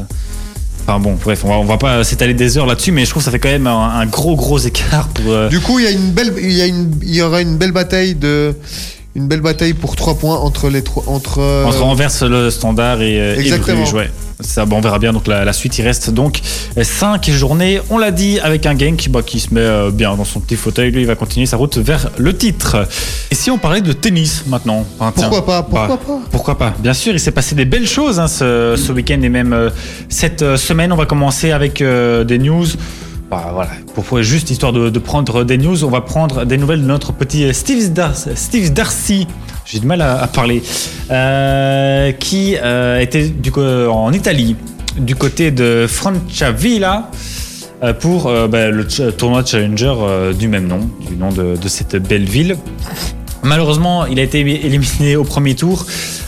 Enfin bon, bref, on va, on va pas s'étaler des heures là-dessus, mais je trouve que ça fait quand même un, un gros, gros écart pour. euh, Du coup il y a une belle, il y a une, il y aura une belle bataille de une belle bataille pour 3 points entre les trois entre, euh, Entre Anvers, le standard et, euh, et Exactement. Bruges, ouais. Ça, bon, on verra bien. Donc la, la suite, il reste donc 5 journées. On l'a dit avec un Genk bah, qui se met euh, bien dans son petit fauteuil. Lui, il va continuer sa route vers le titre. Et si on parlait de tennis maintenant? Enfin, tiens, Pourquoi pas Pourquoi bah, pas? Pourquoi pas? Bien sûr, il s'est passé des belles choses hein, ce, ce week-end et même euh, cette euh, semaine. On va commencer avec euh, des news bah, voilà, pour juste histoire de, prendre des news, on va prendre des nouvelles de notre petit Steve, Darcy, Steve Darcy. J'ai du mal à, parler. Euh, qui euh, était en Italie, du côté de Franciavilla, euh, pour euh, bah, le tournoi Challenger euh, du même nom, du nom de, cette belle ville. Malheureusement, il a été éliminé au premier tour.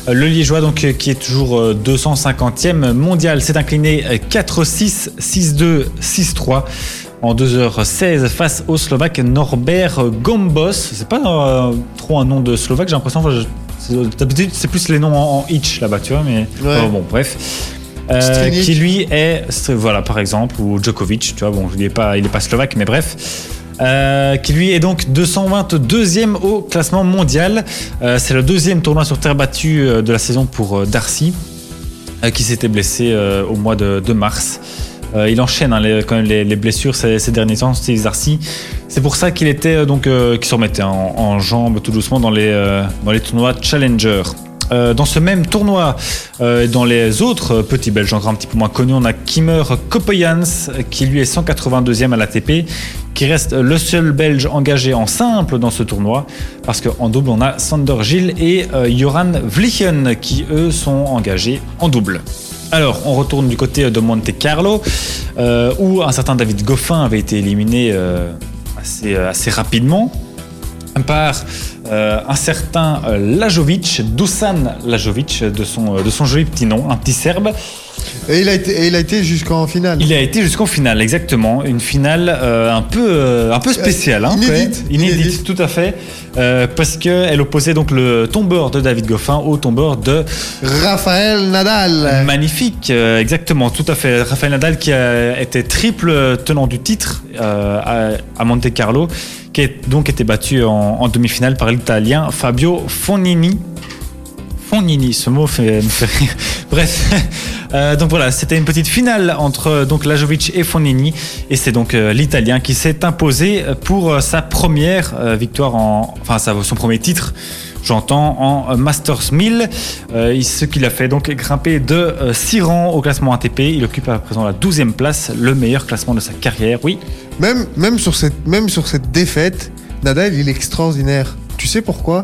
Le Liégeois, donc, qui est toujours 250e mondial, s'est incliné 4-6, 6-2, 6-3 en 2h16 face au Slovaque Norbert Gombos. C'est pas euh, trop un nom de Slovaque, j'ai l'impression. D'habitude, c'est plus les noms en, en hitch là-bas, tu vois, mais Ouais. bon, bref. Euh, qui lui est, voilà, par exemple, ou Djokovic, tu vois, bon, il est pas, il est pas slovaque, mais bref. Euh, qui lui est donc 222e au classement mondial. Euh, c'est le deuxième tournoi sur terre battue euh, de la saison pour Darcy, qui s'était blessé au mois de, mars. Il enchaîne hein, les, blessures ces, derniers temps, Steve Darcy. C'est pour ça qu'il était donc se remettait en, en jambes tout doucement dans les dans les tournois Challenger. Euh, dans ce même tournoi, euh, dans les autres euh, petits Belges encore un petit peu moins connus, on a Kimmer Kopoyans qui lui est 182e à l'ATP, qui reste le seul Belge engagé en simple dans ce tournoi, parce qu'en double on a Sander Gilles et Joran Vlichen qui eux sont engagés en double. Alors, on retourne du côté de Monte Carlo, où un certain David Goffin avait été éliminé assez, assez rapidement par euh, un certain euh, Lajovic, Dusan Lajovic, de son, euh, de son joli petit nom, un petit serbe. Et il a été, et il a été jusqu'en finale. Il a été jusqu'en finale, exactement. Une finale euh, un, peu, euh, un peu spéciale. hein, Inédite. Inédite, inédite. tout à fait. Euh, parce qu'elle opposait donc le tombeur de David Goffin au tombeur de Raphaël Nadal. Magnifique, exactement, tout à fait. Rafael Nadal qui a été triple tenant du titre à, à Monte Carlo, qui a donc été battu en, demi-finale par l'Italien Fabio Fognini. Fognini, ce mot fait, <laughs> me fait rire. Bref, <laughs> Euh, donc voilà, c'était une petite finale entre euh, donc Lajovic et Fognini, et c'est donc euh, l'Italien qui s'est imposé pour sa première victoire en, enfin son premier titre j'entends, en euh, Masters 1000. Euh, ce qu'il a fait donc grimper de 6 rangs au classement ATP. Il occupe à présent la 12e place, le meilleur classement de sa carrière. Oui, Même, même, sur cette, même sur cette défaite, Nadal, il est extraordinaire. Tu sais pourquoi?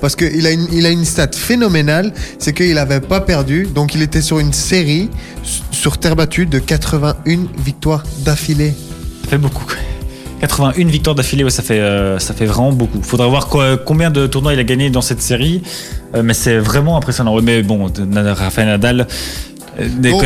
Parce qu'il a, une- il a une stat phénoménale, c'est qu'il n'avait pas perdu, donc il était sur une série sur terre battue de 81 victoires d'affilée. ça fait beaucoup. Quoi. 81 victoires d'affilée, ouais, ça, fait, euh, ça fait vraiment beaucoup. Faudra voir combien de tournois il a gagné dans cette série, euh, mais c'est vraiment impressionnant. Mais bon, Rafael Nadal Donc-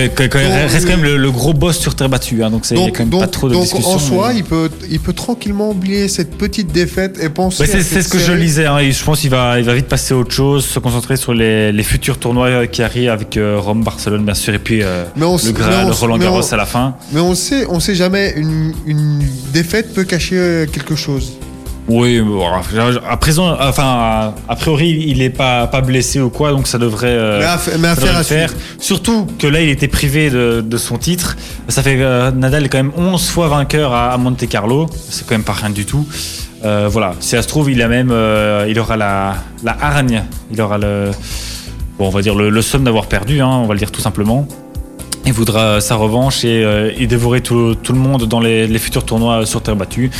reste quand même le, le gros boss sur terre battue, hein, donc c'est- quand même donc, pas trop de donc en soi, mais- il peut, il peut tranquillement oublier cette petite défaite et penser. Ouais, c'est ce que je lisais. hein, et je pense qu'il va, il va vite passer à autre chose, se concentrer sur les, les futurs tournois euh, qui arrivent avec euh, Rome, Barcelone, bien sûr, et puis euh, Mais on s- le Graal, Roland Garros on- à la fin. Mais on sait, on sait jamais, une, une défaite peut cacher euh, quelque chose. Oui, bon, à présent, enfin, a priori, il n'est pas, pas blessé ou quoi, donc ça devrait, euh, mais à, f- mais à ça faire à faire. Surtout que là, il était privé de, de son titre. Ça fait euh, Nadal est quand même 11 fois vainqueur à, à Monte Carlo. C'est quand même pas rien du tout. Euh, voilà, si ça se trouve, il a même, euh, il aura la, la hargne, il aura le, bon, on va dire le, le somme d'avoir perdu, hein, on va le dire tout simplement. Il voudra sa revanche et, et dévorer tout, tout le monde dans les, les futurs tournois sur terre battue.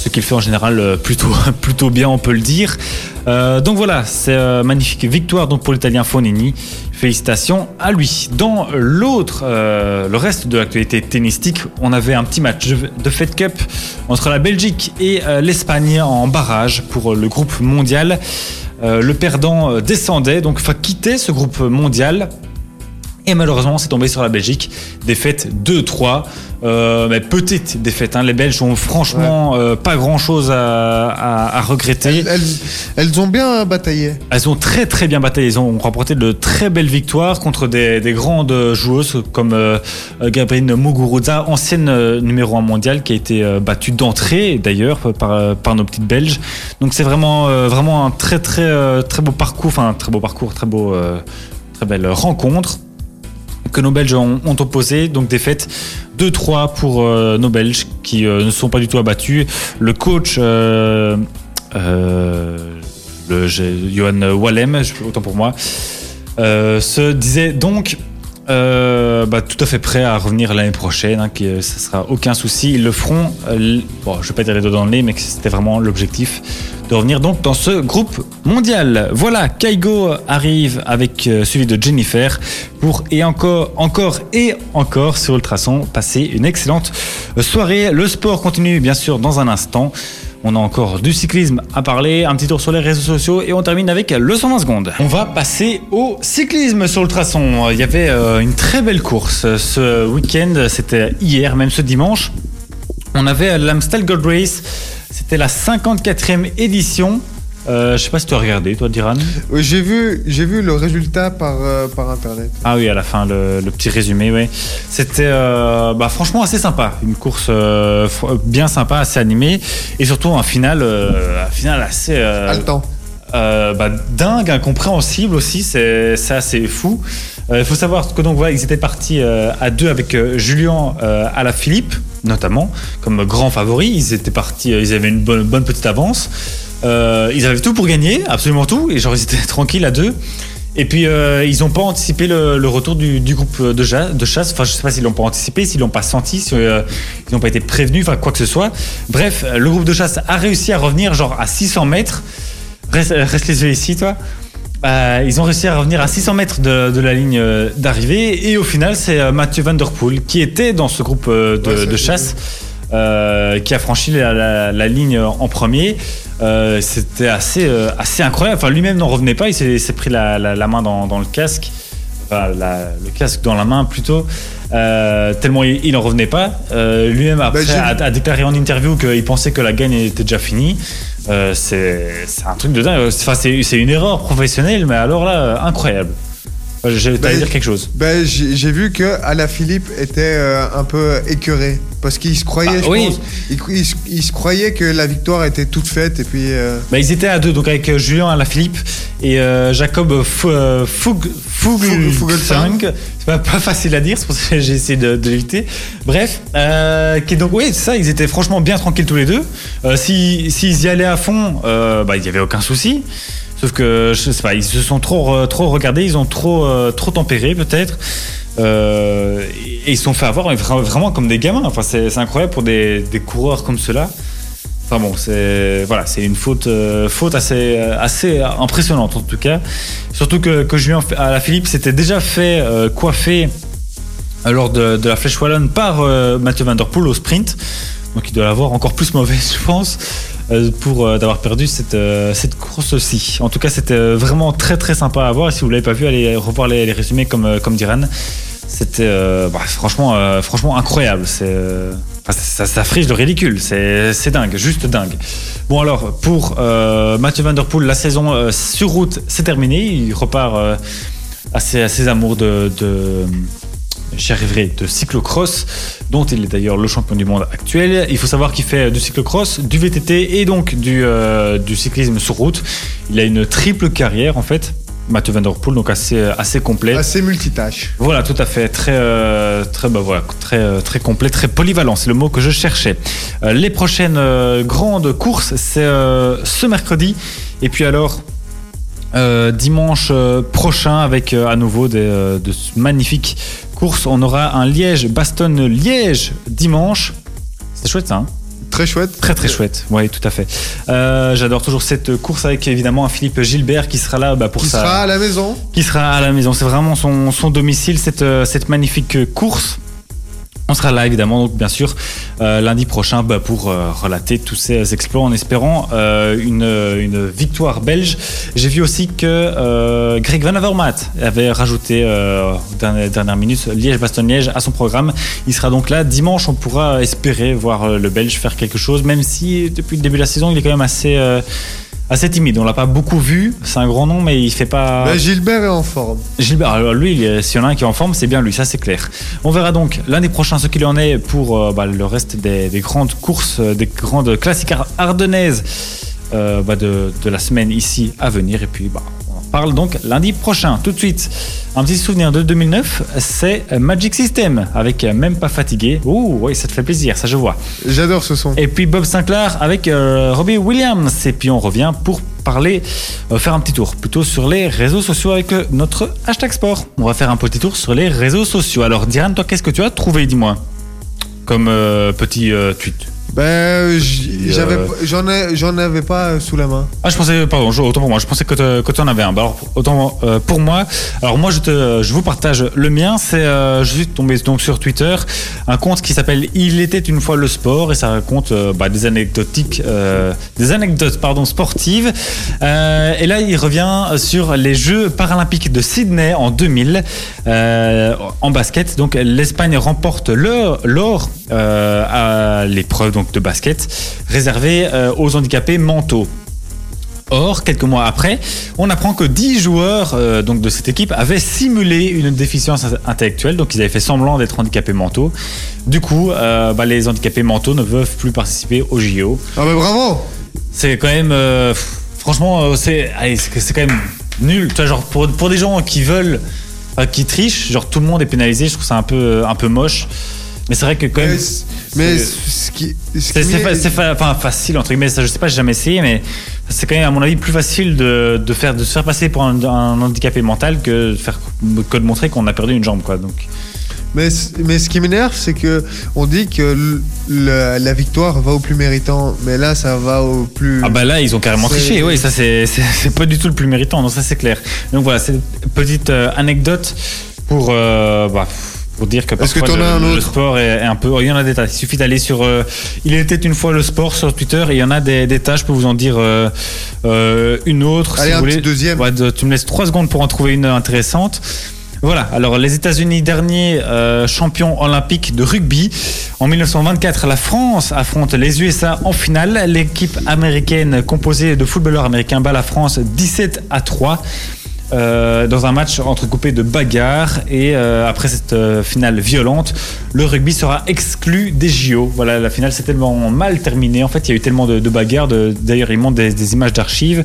Ce qu'il fait en général euh, <laughs> plutôt, bien, on peut le dire. Euh, donc voilà, c'est euh, magnifique victoire donc pour l'Italien Fonini. Félicitations à lui. Dans l'autre, le reste de l'actualité tennistique, on avait un petit match de Fed Cup entre la Belgique et l'Espagne en barrage pour le groupe mondial. Le perdant descendait, donc va quitter ce groupe mondial. Et malheureusement, c'est tombé sur la Belgique. Défaite 2-3. Euh, mais petite défaite. hein. Les Belges ont franchement euh, pas grand-chose à, à- à regretter. Elles, elles- elles ont bien bataillé. Elles ont très très bien bataillé. Ils ont remporté de très belles victoires contre des, des grandes joueuses comme euh, Gabrielle Muguruza, ancienne numéro 1 mondiale, qui a été battue d'entrée d'ailleurs par, par nos petites Belges. Donc c'est vraiment, vraiment un très très très beau parcours, enfin un très beau parcours, très beau, très belle rencontre que nos Belges ont, opposé. Donc défaite 2-3 pour euh, nos Belges qui euh, ne sont pas du tout abattus. Le coach, euh, Johan Wallem, autant pour moi, se disait donc Euh, bah, tout à fait prêt à revenir l'année prochaine, hein, que ça sera aucun souci. Ils le feront, euh, je vais pas dire les deux dans le nez, mais c'était vraiment l'objectif de revenir donc dans ce groupe mondial. Voilà, Kaigo arrive avec euh, suivi de Jennifer pour et encore, encore et encore sur Ultrason passer une excellente euh, soirée. Le sport continue bien sûr dans un instant. On a encore du cyclisme à parler, un petit tour sur les réseaux sociaux et on termine avec le 120 secondes. On va passer au cyclisme sur le traçon. Il y avait euh, une très belle course ce week-end, c'était hier, même ce dimanche. On avait l'Amstel Gold Race, c'était la 54e édition. Euh, je sais pas si tu as regardé, toi, Diran. Oui, J'ai vu, j'ai vu le résultat par, euh, par internet. Ah oui, à la fin, le, le petit résumé, oui. C'était euh, bah, franchement assez sympa. Une course euh, bien sympa, assez animée. Et surtout un final, un final assez. Haletant. bah, dingue, incompréhensible aussi, c'est assez fou. Il faut savoir que donc voilà, ils étaient partis à deux avec Julien à la Philippe, notamment, comme grand favori. Ils étaient partis, ils avaient une bonne, bonne petite avance. Euh, ils avaient tout pour gagner, absolument tout, et genre ils étaient <laughs> tranquilles à deux. Et puis euh, ils n'ont pas anticipé le, le retour du, du groupe de, chasse. Enfin, je sais pas s'ils l'ont pas anticipé, s'ils l'ont pas senti, si, euh, ils n'ont pas été prévenus, enfin quoi que ce soit. Bref, le groupe de chasse a réussi à revenir genre à 600 mètres. Reste, reste les yeux ici, toi. Euh, ils ont réussi à revenir à 600 mètres de, de la ligne d'arrivée. Et au final, c'est Mathieu Van Der Poel qui était dans ce groupe de, Ouais, chasse euh, qui a franchi la, la- la ligne en premier. Euh, C'était assez, euh, assez incroyable. Enfin, lui-même n'en revenait pas. Il s'est pris la, main dans, dans le casque. Enfin, le casque dans la main plutôt. Tellement il, il en revenait pas. Lui-même après j'ai a, a déclaré en interview qu'il pensait que la gagne était déjà finie. C'est un truc de dingue. Enfin, c'est une erreur professionnelle, mais alors là, incroyable. J'allais Ben, dire quelque chose. Ben, j'ai vu que Alaphilippe était euh, un peu écœuré parce qu'il se croyait, Ah, je oui. pense, il, il il se croyait que la victoire était toute faite et puis euh, Bah, ils étaient à deux, donc avec euh, Julien Alaphilippe et euh, Jacob F- Fug, Fugl- Fug- Fuglsang. Fugl- C'est pas, pas facile à dire, c'est pour ça que j'ai essayé de, de l'éviter. Bref, qui donc oui, ça, ils étaient franchement bien tranquilles tous les deux. Euh, si- S'ils y allaient à fond, bah, il n'y avait aucun souci. Sauf que je sais pas, ils se sont trop, trop regardés, ils ont trop, euh, trop tempéré peut-être. Euh, et ils se sont fait avoir vraiment comme des gamins. Enfin, c'est incroyable pour des, des coureurs comme ceux-là. Enfin bon, c'est voilà, c'est une faute, euh, faute assez, assez impressionnante en tout cas. Surtout que, que Julien à la Philippe s'était déjà fait euh, coiffer lors de, la Flèche Wallonne par Mathieu Van Der Poel au sprint. Donc il doit l'avoir encore plus mauvaise, <laughs> je pense, pour euh, d'avoir perdu cette, euh, cette course-ci. En tout cas, c'était euh, vraiment très très sympa à voir. Si vous l'avez pas vu, allez revoir les, résumés comme, euh, comme Diran. C'était euh, bah, franchement, euh, franchement incroyable. C'est, euh, ça, ça friche de ridicule. C'est, dingue, juste dingue. Bon alors, pour euh, Mathieu Van la saison euh, sur route, c'est terminé. Il repart euh, à, ses, amours de arriverai, de cyclocross, dont il est d'ailleurs le champion du monde actuel. Il faut savoir qu'il fait du cyclocross, du VTT et donc du, euh, du cyclisme sur route. Il a une triple carrière en fait. Mathieu Van Der Poel, donc assez, assez complet. assez multitâche. Voilà, tout à fait, très, euh, très, bah voilà, très, euh, très complet, très polyvalent, c'est le mot que je cherchais. Euh, les prochaines euh, grandes courses, c'est euh, ce mercredi, et puis alors euh, dimanche euh, prochain avec euh, à nouveau des, euh, de magnifiques courses. On aura un Liège-Bastogne-Liège dimanche. C'est chouette ça. Hein Très chouette. Très très chouette, oui tout à fait. Euh, J'adore toujours cette course avec évidemment un Philippe Gilbert qui sera là bah, pour Qui sa sera à la maison. qui sera à la maison. C'est vraiment son, son domicile, cette, euh, cette magnifique course. On sera là évidemment, donc bien sûr, euh, lundi prochain bah, pour euh, relater tous ces exploits en espérant euh, une, victoire belge. J'ai vu aussi que Greg Van Avermaet avait rajouté dernière, dernière minute Liège-Bastogne-Liège à son programme. Il sera donc là dimanche. On pourra espérer voir le Belge faire quelque chose, même si depuis le début de la saison, il est quand même assez. Assez timide, on l'a pas beaucoup vu, c'est un grand nom, mais il fait pas. Gilbert est en forme. Gilbert, alors lui, s'il y en a un qui est en forme, c'est bien lui, ça c'est clair. On verra donc l'année prochaine ce qu'il en est pour euh, bah, le reste des, des grandes courses, euh, des grandes classiques ar- ardennaises euh, bah, de, de la semaine ici à venir. Et puis, bah, parle donc lundi prochain. Tout de suite, un petit souvenir de 2009, c'est Magic System avec Même pas fatigué. Ouh, oui, ça te fait plaisir, ça je vois. J'adore ce son. Et puis Bob Sinclair avec euh, Robbie Williams. Et puis on revient pour parler, euh, faire un petit tour plutôt sur les réseaux sociaux avec euh, notre hashtag sport. On va faire un petit tour sur les réseaux sociaux. Alors, Diane, toi, qu'est-ce que tu as trouvé, dis-moi, comme euh, petit euh, tweet Ben, j'avais, euh, j'en, ai, j'en avais pas euh, sous la main. Ah, je pensais, pardon, autant pour moi, je pensais que, tu en avais un. Bah, alors, autant euh, pour moi. Alors, moi, je, te, je vous partage le mien. C'est, euh, je suis tombé donc sur Twitter, un compte qui s'appelle Il était une fois le sport et ça raconte euh, bah, des anecdotiques, euh, des anecdotes, pardon, sportives. Euh, et là, il revient sur les Jeux paralympiques de Sydney en 2000 euh, en basket. Donc, l'Espagne remporte le- l'or euh, à l'épreuve donc de basket réservée euh, aux handicapés mentaux. Or, quelques mois après, on apprend que 10 joueurs euh, donc de cette équipe avaient simulé une déficience intellectuelle, donc ils avaient fait semblant d'être handicapés mentaux. Du coup, euh, bah, les handicapés mentaux ne peuvent plus participer au JO. Ah, ben bravo C'est quand même, euh, franchement, c'est quand même nul. Tu vois, genre pour, pour des gens qui veulent, qui trichent, genre tout le monde est pénalisé. Je trouve ça un peu un peu moche. Mais c'est vrai que quand même. Mais c'est- ce qui. ce c'est fa- fa- facile entre guillemets, ça je sais pas, j'ai jamais essayé, mais c'est quand même à mon avis plus facile de, de faire de se faire passer pour un, un handicapé mental que de faire que de montrer qu'on a perdu une jambe quoi. Donc Mais, ce qui m'énerve, c'est que on dit que la, la victoire va au plus méritant, mais là, ça va au plus. ah bah là ils ont carrément triché, oui ça c'est pas du tout le plus méritant, donc ça c'est clair. Donc voilà, c'est une petite euh, anecdote pour euh, bah, pour dire que parfois le, le sport est, est un peu. Il y en a des tas. Il suffit d'aller sur. euh, il était une fois le sport sur Twitter et il y en a des, des tas. Je peux vous en dire euh, euh, une autre. Allez, si un vous voulez. deuxième. Ouais, de- tu me laisses trois secondes pour en trouver une intéressante. Voilà, alors les États-Unis, dernier euh, champion olympique de rugby. En 1924, la France affronte les USA en finale. L'équipe américaine composée de footballeurs américains bat la France 17 à 3. Euh, dans un match entrecoupé de bagarres et euh, après cette euh, finale violente, le rugby sera exclu des JO. Voilà, la finale s'est tellement mal terminée. En fait, il y a eu tellement de, bagarres. D'ailleurs, ils montrent des, images d'archives.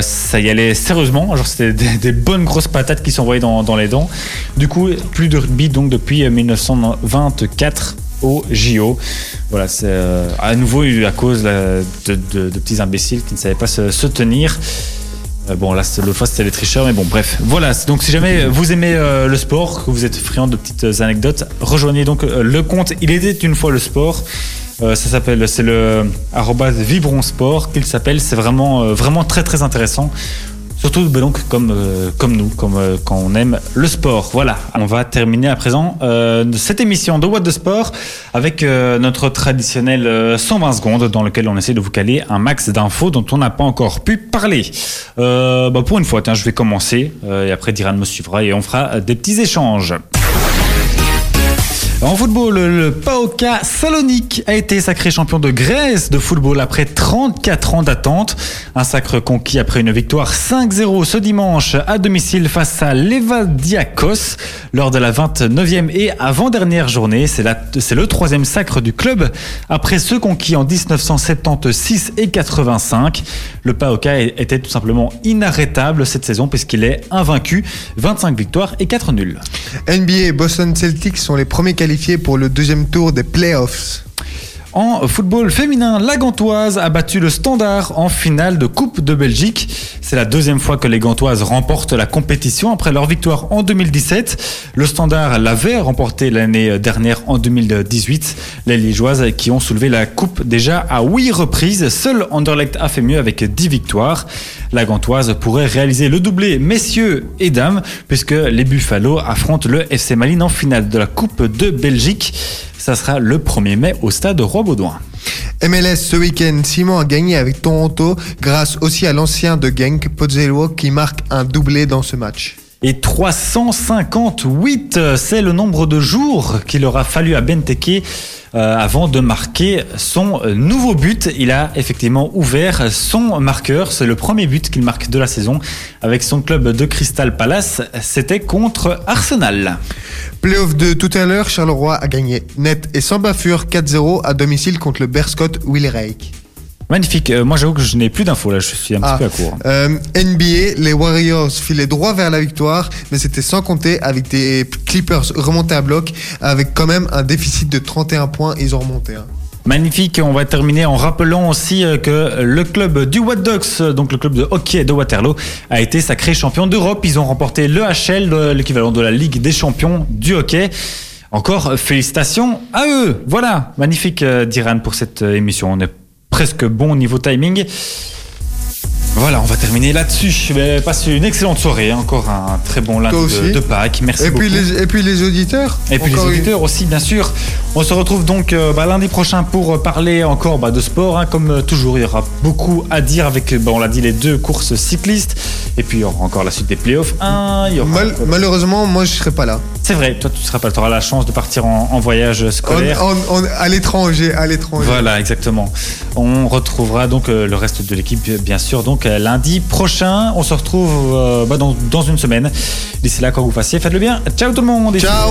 Ça y allait sérieusement, genre c'était des, bonnes grosses patates qui s'envoyaient dans, dans les dents. Du coup, plus de rugby donc depuis euh, 1924 au JO. Voilà, c'est à nouveau à cause de petits imbéciles qui ne savaient pas se, se tenir. Euh, bon, là, l'autre fois, c'était les tricheurs, mais bon, bref. Voilà, donc si jamais vous aimez euh, le sport, que vous êtes friand de petites euh, anecdotes, rejoignez donc euh, le compte Il était une fois le sport. Euh, ça s'appelle, c'est le arrobase Vibron Sport qu'il s'appelle. C'est vraiment, euh, vraiment très, très intéressant. Surtout donc comme euh, comme nous, comme euh, quand on aime le sport. Voilà, on va terminer à présent euh, cette émission de What de Sport avec euh, notre traditionnel euh, 120 secondes dans lequel on essaie de vous caler un max d'infos dont on n'a pas encore pu parler. Euh, bah, pour une fois, tiens, je vais commencer euh, et après Diran me suivra et on fera euh, des petits échanges. En football, le PAOK Salonique a été sacré champion de Grèce de football après 34 ans d'attente. Un sacre conquis après une victoire 5-0 ce dimanche à domicile face à Levadiakos lors de la 29e et avant-dernière journée. C'est le troisième sacre du club après ceux conquis en 1976 et 85. Le PAOK était tout simplement inarrêtable cette saison puisqu'il est invaincu, 25 victoires et 4 nuls. NBA Boston Celtics sont les premiers qualifiés pour le deuxième tour des playoffs. En football féminin, la Gantoise a battu le Standard en finale de Coupe de Belgique. C'est la deuxième fois que les Gantoises remportent la compétition après leur victoire en 2017. Le Standard l'avait remporté l'année dernière en 2018. Les Liégeoises qui ont soulevé la coupe déjà à 8 reprises. Seul Anderlecht a fait mieux avec 10 victoires. La Gantoise pourrait réaliser le doublé messieurs et dames puisque les Buffalo affrontent le FC Malines en finale de la Coupe de Belgique. Ça sera le 1er mai au stade Roi-Baudouin. MLS ce week-end, Simon a gagné avec Toronto grâce aussi à l'ancien de Genk, Pozzolo, qui marque un doublé dans ce match. Et 358, euh, c'est le nombre de jours qu'il aura fallu à Benteke euh, avant de marquer son euh, nouveau but. Il a effectivement ouvert son marqueur. C'est le premier but qu'il marque de la saison avec son club de Crystal Palace. C'était contre Arsenal. Playoff de tout à l'heure, Charleroi a gagné net et sans bafure 4-0 à domicile contre le Berscott Willerake. Magnifique. Euh, moi, j'avoue que je n'ai plus d'infos là. Je suis un Ah. petit peu à court. Euh, NBA, les Warriors filaient droit vers la victoire, mais c'était sans compter avec des Clippers remontés à bloc, avec quand même un déficit de 31 points, ils ont remonté. hein. Magnifique. On va terminer en rappelant aussi euh, que le club du What Dogs, donc le club de hockey de Waterloo, a été sacré champion d'Europe. Ils ont remporté le HL, l'équivalent de la Ligue des champions du hockey. Encore félicitations à eux. Voilà, magnifique Diran pour cette émission. On est presque bon au niveau timing. Voilà, on va terminer là-dessus. Passe une excellente soirée. hein. Encore un très bon lundi de, Pâques. Merci Et beaucoup. puis, les, et puis les auditeurs Et puis les une- auditeurs aussi, bien sûr. On se retrouve donc euh, bah, lundi prochain pour parler encore bah, de sport. hein. Comme euh, toujours, il y aura beaucoup à dire avec, euh, bah, on l'a dit, les deux courses cyclistes. Et puis il y aura encore la suite des playoffs 1. Il y aura Mal- encore- malheureusement, moi je serai pas là. C'est vrai, toi tu seras pas, tu auras la chance de partir en, en voyage scolaire. à l'étranger, à l'étranger. Voilà, exactement. On retrouvera donc euh, le reste de l'équipe, bien sûr, donc euh, lundi prochain. On se retrouve euh, bah, dans, une semaine. D'ici là, quand vous fassiez, faites le bien. Ciao tout le monde. Ciao.